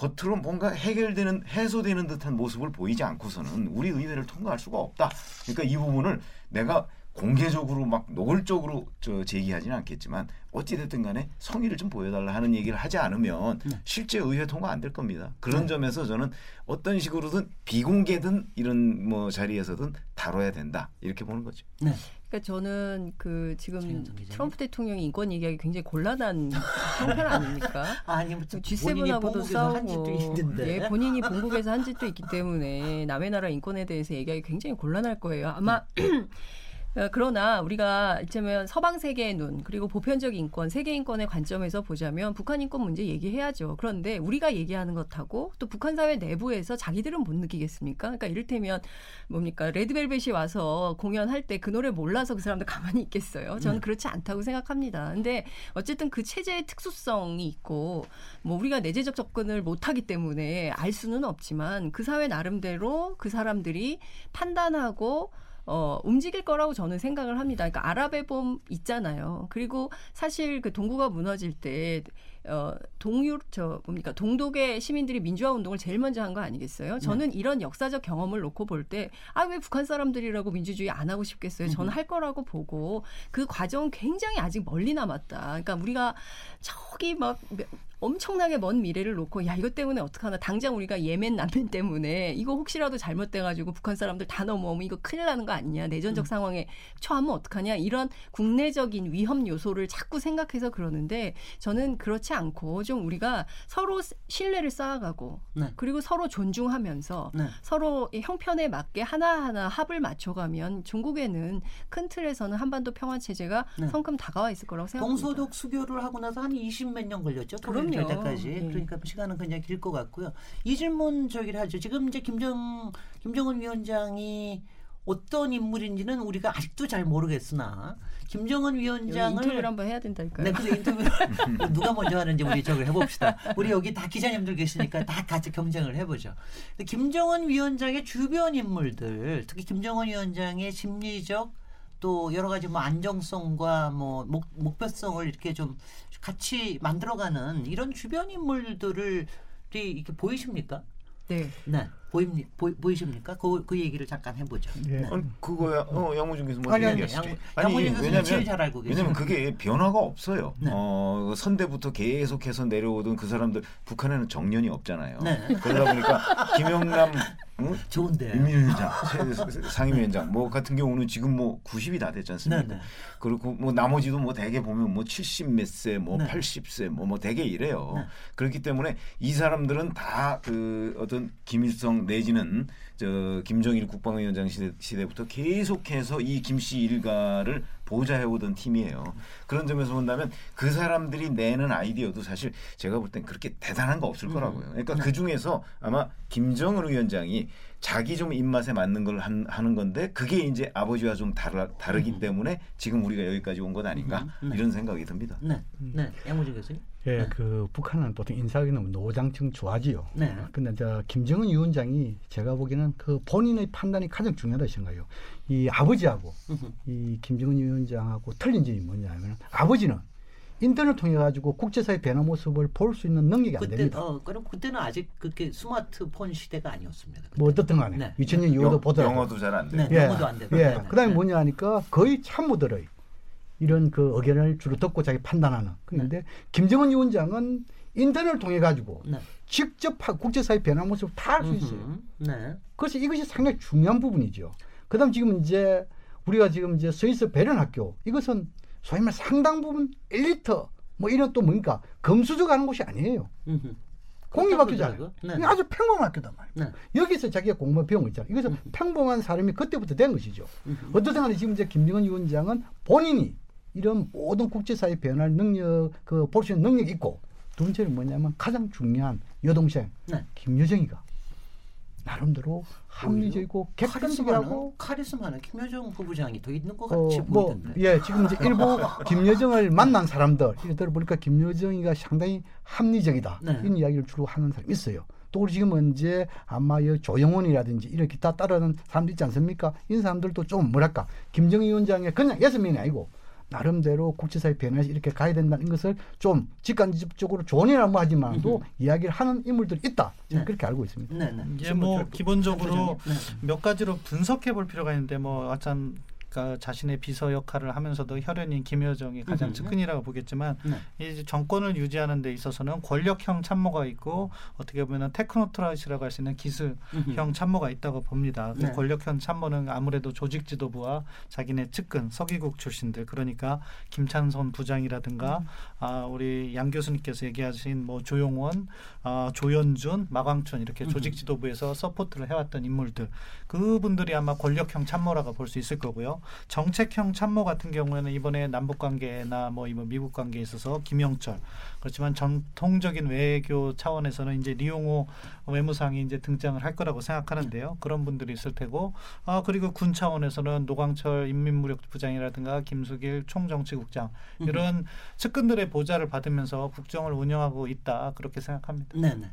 겉으로 뭔가 해결되는 해소되는 듯한 모습을 보이지 않고서는 우리 의회를 통과할 수가 없다. 그러니까 이 부분을 내가 공개적으로 막 노골적으로 저 제기하지는 않겠지만 어찌 됐든 간에 성의를 좀 보여달라 하는 얘기를 하지 않으면 네. 실제 의회 통과 안 될 겁니다. 그런 점에서 저는 어떤 식으로든 비공개든 이런 뭐 자리에서든 다뤄야 된다 이렇게 보는 거죠. 네. 그러니까 저는 그 지금. 트럼프 대통령이 인권 얘기하기 굉장히 곤란한 [LAUGHS] 형편 아닙니까? 아니 뭐 G7하고도 본국에서 한 싸우고 짓도 있는데. 예, 본인이 본국에서 한 짓도 있기 때문에 남의 나라 인권에 대해서 얘기하기 굉장히 곤란할 거예요. 아마 어, [CLEARS THROAT] 그러나 우리가 이쯤면 서방 세계의 눈 그리고 보편적 인권, 세계 인권의 관점에서 보자면 북한 인권 문제 얘기해야죠. 그런데 우리가 얘기하는 것하고 또 북한 사회 내부에서 자기들은 못 느끼겠습니까? 그러니까 이를테면 뭡니까 레드벨벳이 와서 공연할 때 그 노래 몰라서 그 사람들 가만히 있겠어요. 저는 네. 그렇지 않다고 생각합니다. 근데 어쨌든 그 체제의 특수성이 있고 뭐 우리가 내재적 접근을 못하기 때문에 알 수는 없지만 그 사회 나름대로 그 사람들이 판단하고 어, 움직일 거라고 저는 생각을 합니다. 그러니까 아랍의 봄 있잖아요. 그리고 사실 그 동구가 무너질 때 어, 동유 저 뭡니까 동독의 시민들이 민주화 운동을 제일 먼저 한 거 아니겠어요? 저는 이런 역사적 경험을 놓고 볼 때 아 왜 북한 사람들이라고 민주주의 안 하고 싶겠어요? 저는 할 거라고 보고 그 과정은 굉장히 아직 멀리 남았다. 그러니까 우리가 저기 막 엄청나게 먼 미래를 놓고 야 이것 때문에 어떡하나 당장 우리가 예멘 난민 때문에 이거 혹시라도 잘못돼 가지고 북한 사람들 다 넘어오면 이거 큰일 나는 거 아니냐 내전적 상황에 처하면 어떡하냐 이런 국내적인 위험 요소를 자꾸 생각해서 그러는데 저는 그렇지 않고 좀 우리가 서로 신뢰를 쌓아가고 네. 그리고 서로 존중하면서 네. 서로 의 형편에 맞게 하나하나 합을 맞춰가면 중국에는 큰 틀에서는 한반도 평화 체제가 네. 성큼 다가와 있을 거라고 생각합니다. 동서독 수교를 하고 나서 한 20 몇 년 걸렸죠. 그럼 요. 될 때까지. 예. 그러니까 시간은 굉장히 길것 같고요. 이 질문 저기를 하죠. 지금 이제 김정 김정은 위원장이 어떤 인물인지는 우리가 아직도 잘 모르겠으나 김정은 위원장을 인터뷰를 한번 해야 된다니까요. 네, 그래서 인터뷰를 [LAUGHS] 누가 먼저 하는지 우리 저걸 해봅시다. 우리 여기 다 기자님들 계시니까 다 같이 경쟁을 해보죠. 김정은 위원장의 주변 인물들, 특히 김정은 위원장의 심리적 또 여러 가지 뭐 안정성과 뭐 목, 목표성을 이렇게 좀 같이 만들어가는 이런 주변 인물들을 이렇게 보이십니까? 네. 네. 보입니, 보, 보이십니까? 그, 그 얘기를 잠깐 해보죠. 예. 네. 아니, 그거야. 어, 양무준 교수 뭐 아니, 아니, 얘기하시죠. 양- 양무준 교수는 제일 잘 알고 계시죠. 왜냐면 그게 변화가 없어요. 네. 어, 그 선대부터 계속해서 내려오던 그 사람들 북한에는 정년이 없잖아요. 네. 그러다 보니까 김영남 응? 좋은데. 민주위원장, 상임위원장 뭐 같은 경우는 지금 뭐 90이 다 됐지 않습니까? 네, 네. 그리고 뭐 나머지도 뭐 대개 보면 뭐 70몇 세, 뭐 네. 80세, 뭐뭐 대개 이래요. 네. 그렇기 때문에 이 사람들은 다 그 어떤 김일성 내지는 저 김정일 국방위원장 시대, 시대부터 계속해서 이 김씨 일가를 보좌해 오던 팀이에요. 그런 점에서 본다면 그 사람들이 내는 아이디어도 사실 제가 볼 땐 그렇게 대단한 거 없을 음. 거라고요. 그러니까 그 중에서 아마 김정은 위원장이 자기 좀 입맛에 맞는 걸 한, 하는 건데 그게 이제 아버지와 좀 다르, 다르기 때문에 지금 우리가 여기까지 온것 아닌가 음, 네. 이런 생각이 듭니다. 네, 네, 양무진 교수님. 예, 그 북한은 보통 인사하기 너무 노장층 좋아지요. 네. 근데 저 김정은 위원장이 제가 보기에는 그 본인의 판단이 가장 중요하다 생각해요. 이 아버지하고 이 김정은 위원장하고 틀린 점이 뭐냐면 아버지는 인터넷 통해 가지고 국제사회 변화 모습을 볼 수 있는 능력이 안 그때 됩니다. 어 그럼 그때는 아직 그렇게 스마트폰 시대가 아니었습니다. 뭐 어떻든 간에 네. 2000년 이후도 영- 보더라도 영어도 잘 안 돼요. 네, 영어도 안 되고. 예. 네, 네. 그다음에 네. 뭐냐 하니까 거의 참모들의 이런 그 의견을 주로 듣고 자기 판단하는. 그런데 김정은 위원장은 인터넷을 통해 가지고 네. 직접 하- 국제사회 변화 모습을 다 알 수 있어요. 네. 그래서 이것이 상당히 중요한 부분이죠. 그다음 지금 이제 우리가 지금 이제 스위스 베른 학교 이것은 소위 말 상당 부분 엘리트 뭐 이런 또 뭡니까 검수적 하는 곳이 아니에요. 음흠. 공립학교잖아요. 네. 아주 평범한 학교단 말이에요. 네. 여기서 자기가 공부를 배운 거 있잖아요. 이것은 평범한 사람이 그때부터 된 것이죠. 어떻든 간에 지금 이제 김정은 위원장은 본인이 이런 모든 국제사회 변화를 능력, 그 볼 수 있는 능력이 있고 두 번째는 뭐냐면 가장 중요한 여동생 네. 김여정이가 나름대로 합리적이고 객관적이라고 카리스마는 김여정 부부장이 더 있는 것 어, 같이 뭐, 보이던데. 예, 지금 이제 일부 [LAUGHS] 김여정을 만난 사람들, 이래 들어보니까 김여정이가 상당히 합리적이다. 네. 이런 이야기를 주로 하는 사람이 있어요. 또 우리 지금 이제 아마 이 조영원이라든지 이렇게 다 따르는 사람들 있지 않습니까? 이 사람들도 좀 뭐랄까, 김정일 위원장의 그냥 명이 아니고 나름대로 국제사회 변화에서 이렇게 가야 된다는 것을 좀 직간접적으로 조언이라고 하지만도 이야기를 하는 인물들이 있다. 저는 네. 그렇게 알고 있습니다. 네, 네. 이제 뭐 기본적으로 네. 몇 가지로 분석해 볼 필요가 있는데 뭐 아참 그러니까 자신의 비서 역할을 하면서도 혈연인 김여정이 가장 음. 측근이라고 보겠지만 네. 이 정권을 유지하는 데 있어서는 권력형 참모가 있고 어떻게 보면 테크노크라시라고 할 수 있는 기술형 참모가 있다고 봅니다. 그 네. 권력형 참모는 아무래도 조직 지도부와 자기네 측근 서기국 출신들 그러니까 김창선 부장이라든가 아, 우리 양 교수님께서 얘기하신 뭐 조용원, 아, 조연준, 마원춘 이렇게 조직 지도부에서 support를 해왔던 인물들 그분들이 아마 권력형 참모라고 볼 수 있을 거고요. 정책형 참모 같은 경우에는 이번에 남북 관계나 뭐 이번 미국 관계에 있어서 김영철 그렇지만 전통적인 외교 차원에서는 이제 리용호 외무상이 이제 등장을 할 거라고 생각하는데요. 그런 분들이 있을 테고 아 그리고 군 차원에서는 노광철 인민무력부장이라든가 김수길 총정치국장 이런 측근들의 보좌를 받으면서 국정을 운영하고 있다 그렇게 생각합니다. 네 네.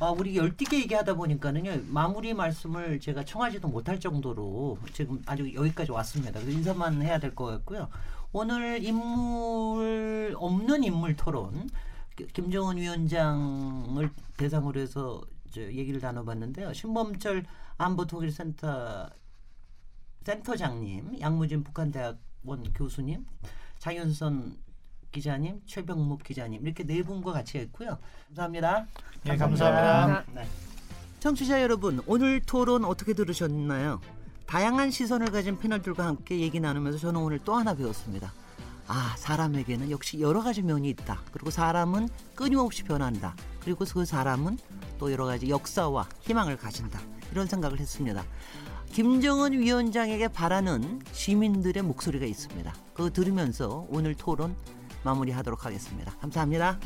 아, 우리 열띠게 얘기하다 보니까는요 마무리 말씀을 제가 청하지도 못할 정도로 지금 아주 여기까지 왔습니다. 그래서 인사만 해야 될 것 같고요. 오늘 인물 없는 인물 토론 기- 김정은 위원장을 대상으로 해서 저 얘기를 나눠봤는데요. 신범철 안보통일센터 센터장님, 양무진 북한대학원 교수님, 장윤선 기자님, 최병묵 기자님 이렇게 네 분과 같이 했고요. 감사합니다. 예, 감사합니다. 네. 청취자 여러분, 오늘 토론 어떻게 들으셨나요? 다양한 시선을 가진 패널들과 함께 얘기 나누면서 저는 오늘 또 하나 배웠습니다. 아, 사람에게는 역시 여러 가지 면이 있다. 그리고 사람은 끊임없이 변한다. 그리고 그 사람은 또 여러 가지 역사와 희망을 가진다. 이런 생각을 했습니다. 김정은 위원장에게 바라는 시민들의 목소리가 있습니다. 그거 들으면서 오늘 토론 마무리하도록 하겠습니다. 감사합니다.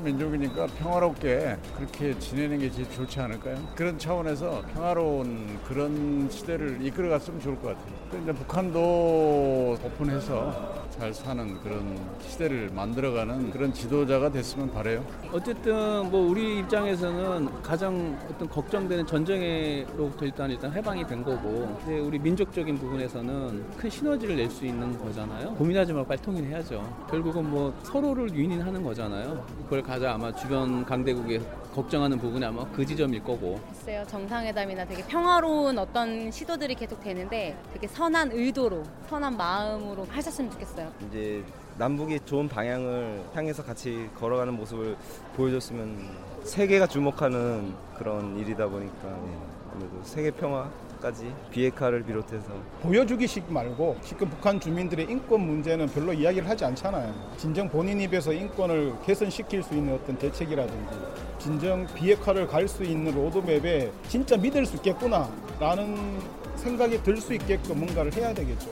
민족이니까 평화롭게 그렇게 지내는 게 제일 좋지 않을까요? 그런 차원에서 평화로운 그런 시대를 이끌어갔으면 좋을 것 같아요. 또 이제 북한도 오픈해서 잘 사는 그런 시대를 만들어가는 그런 지도자가 됐으면 바래요. 어쨌든 뭐 우리 입장에서는 가장 어떤 걱정되는 전쟁으로부터 일단 일단 해방이 된 거고 이제 우리 민족적인 부분에서는 큰 시너지를 낼 수 있는 거잖아요. 고민하지 말고 빨리 통일해야죠. 결국은 뭐 서로를 윈윈하는 거잖아요. 그걸 가장 아마 주변 강대국에 걱정하는 부분이 아마 그 지점일 거고 글쎄요 정상회담이나 되게 평화로운 어떤 시도들이 계속 되는데 되게 선한 의도로 선한 마음으로 하셨으면 좋겠어요. 이제 남북이 좋은 방향을 향해서 같이 걸어가는 모습을 보여줬으면 세계가 주목하는 그런 일이다 보니까 네, 아무래도 세계 평 화까지 비핵화를 비롯해서 보여주기식 말고 지금 북한 주민들의 인권 문제는 별로 이야기를 하지 않잖아요. 진정 본인 입에서 인권을 개선시킬 수 있는 어떤 대책이라든지 진정 비핵화를 갈 수 있는 로드맵에 진짜 믿을 수 있겠구나라는 생각이 들 수 있게끔 뭔가를 해야 되겠죠.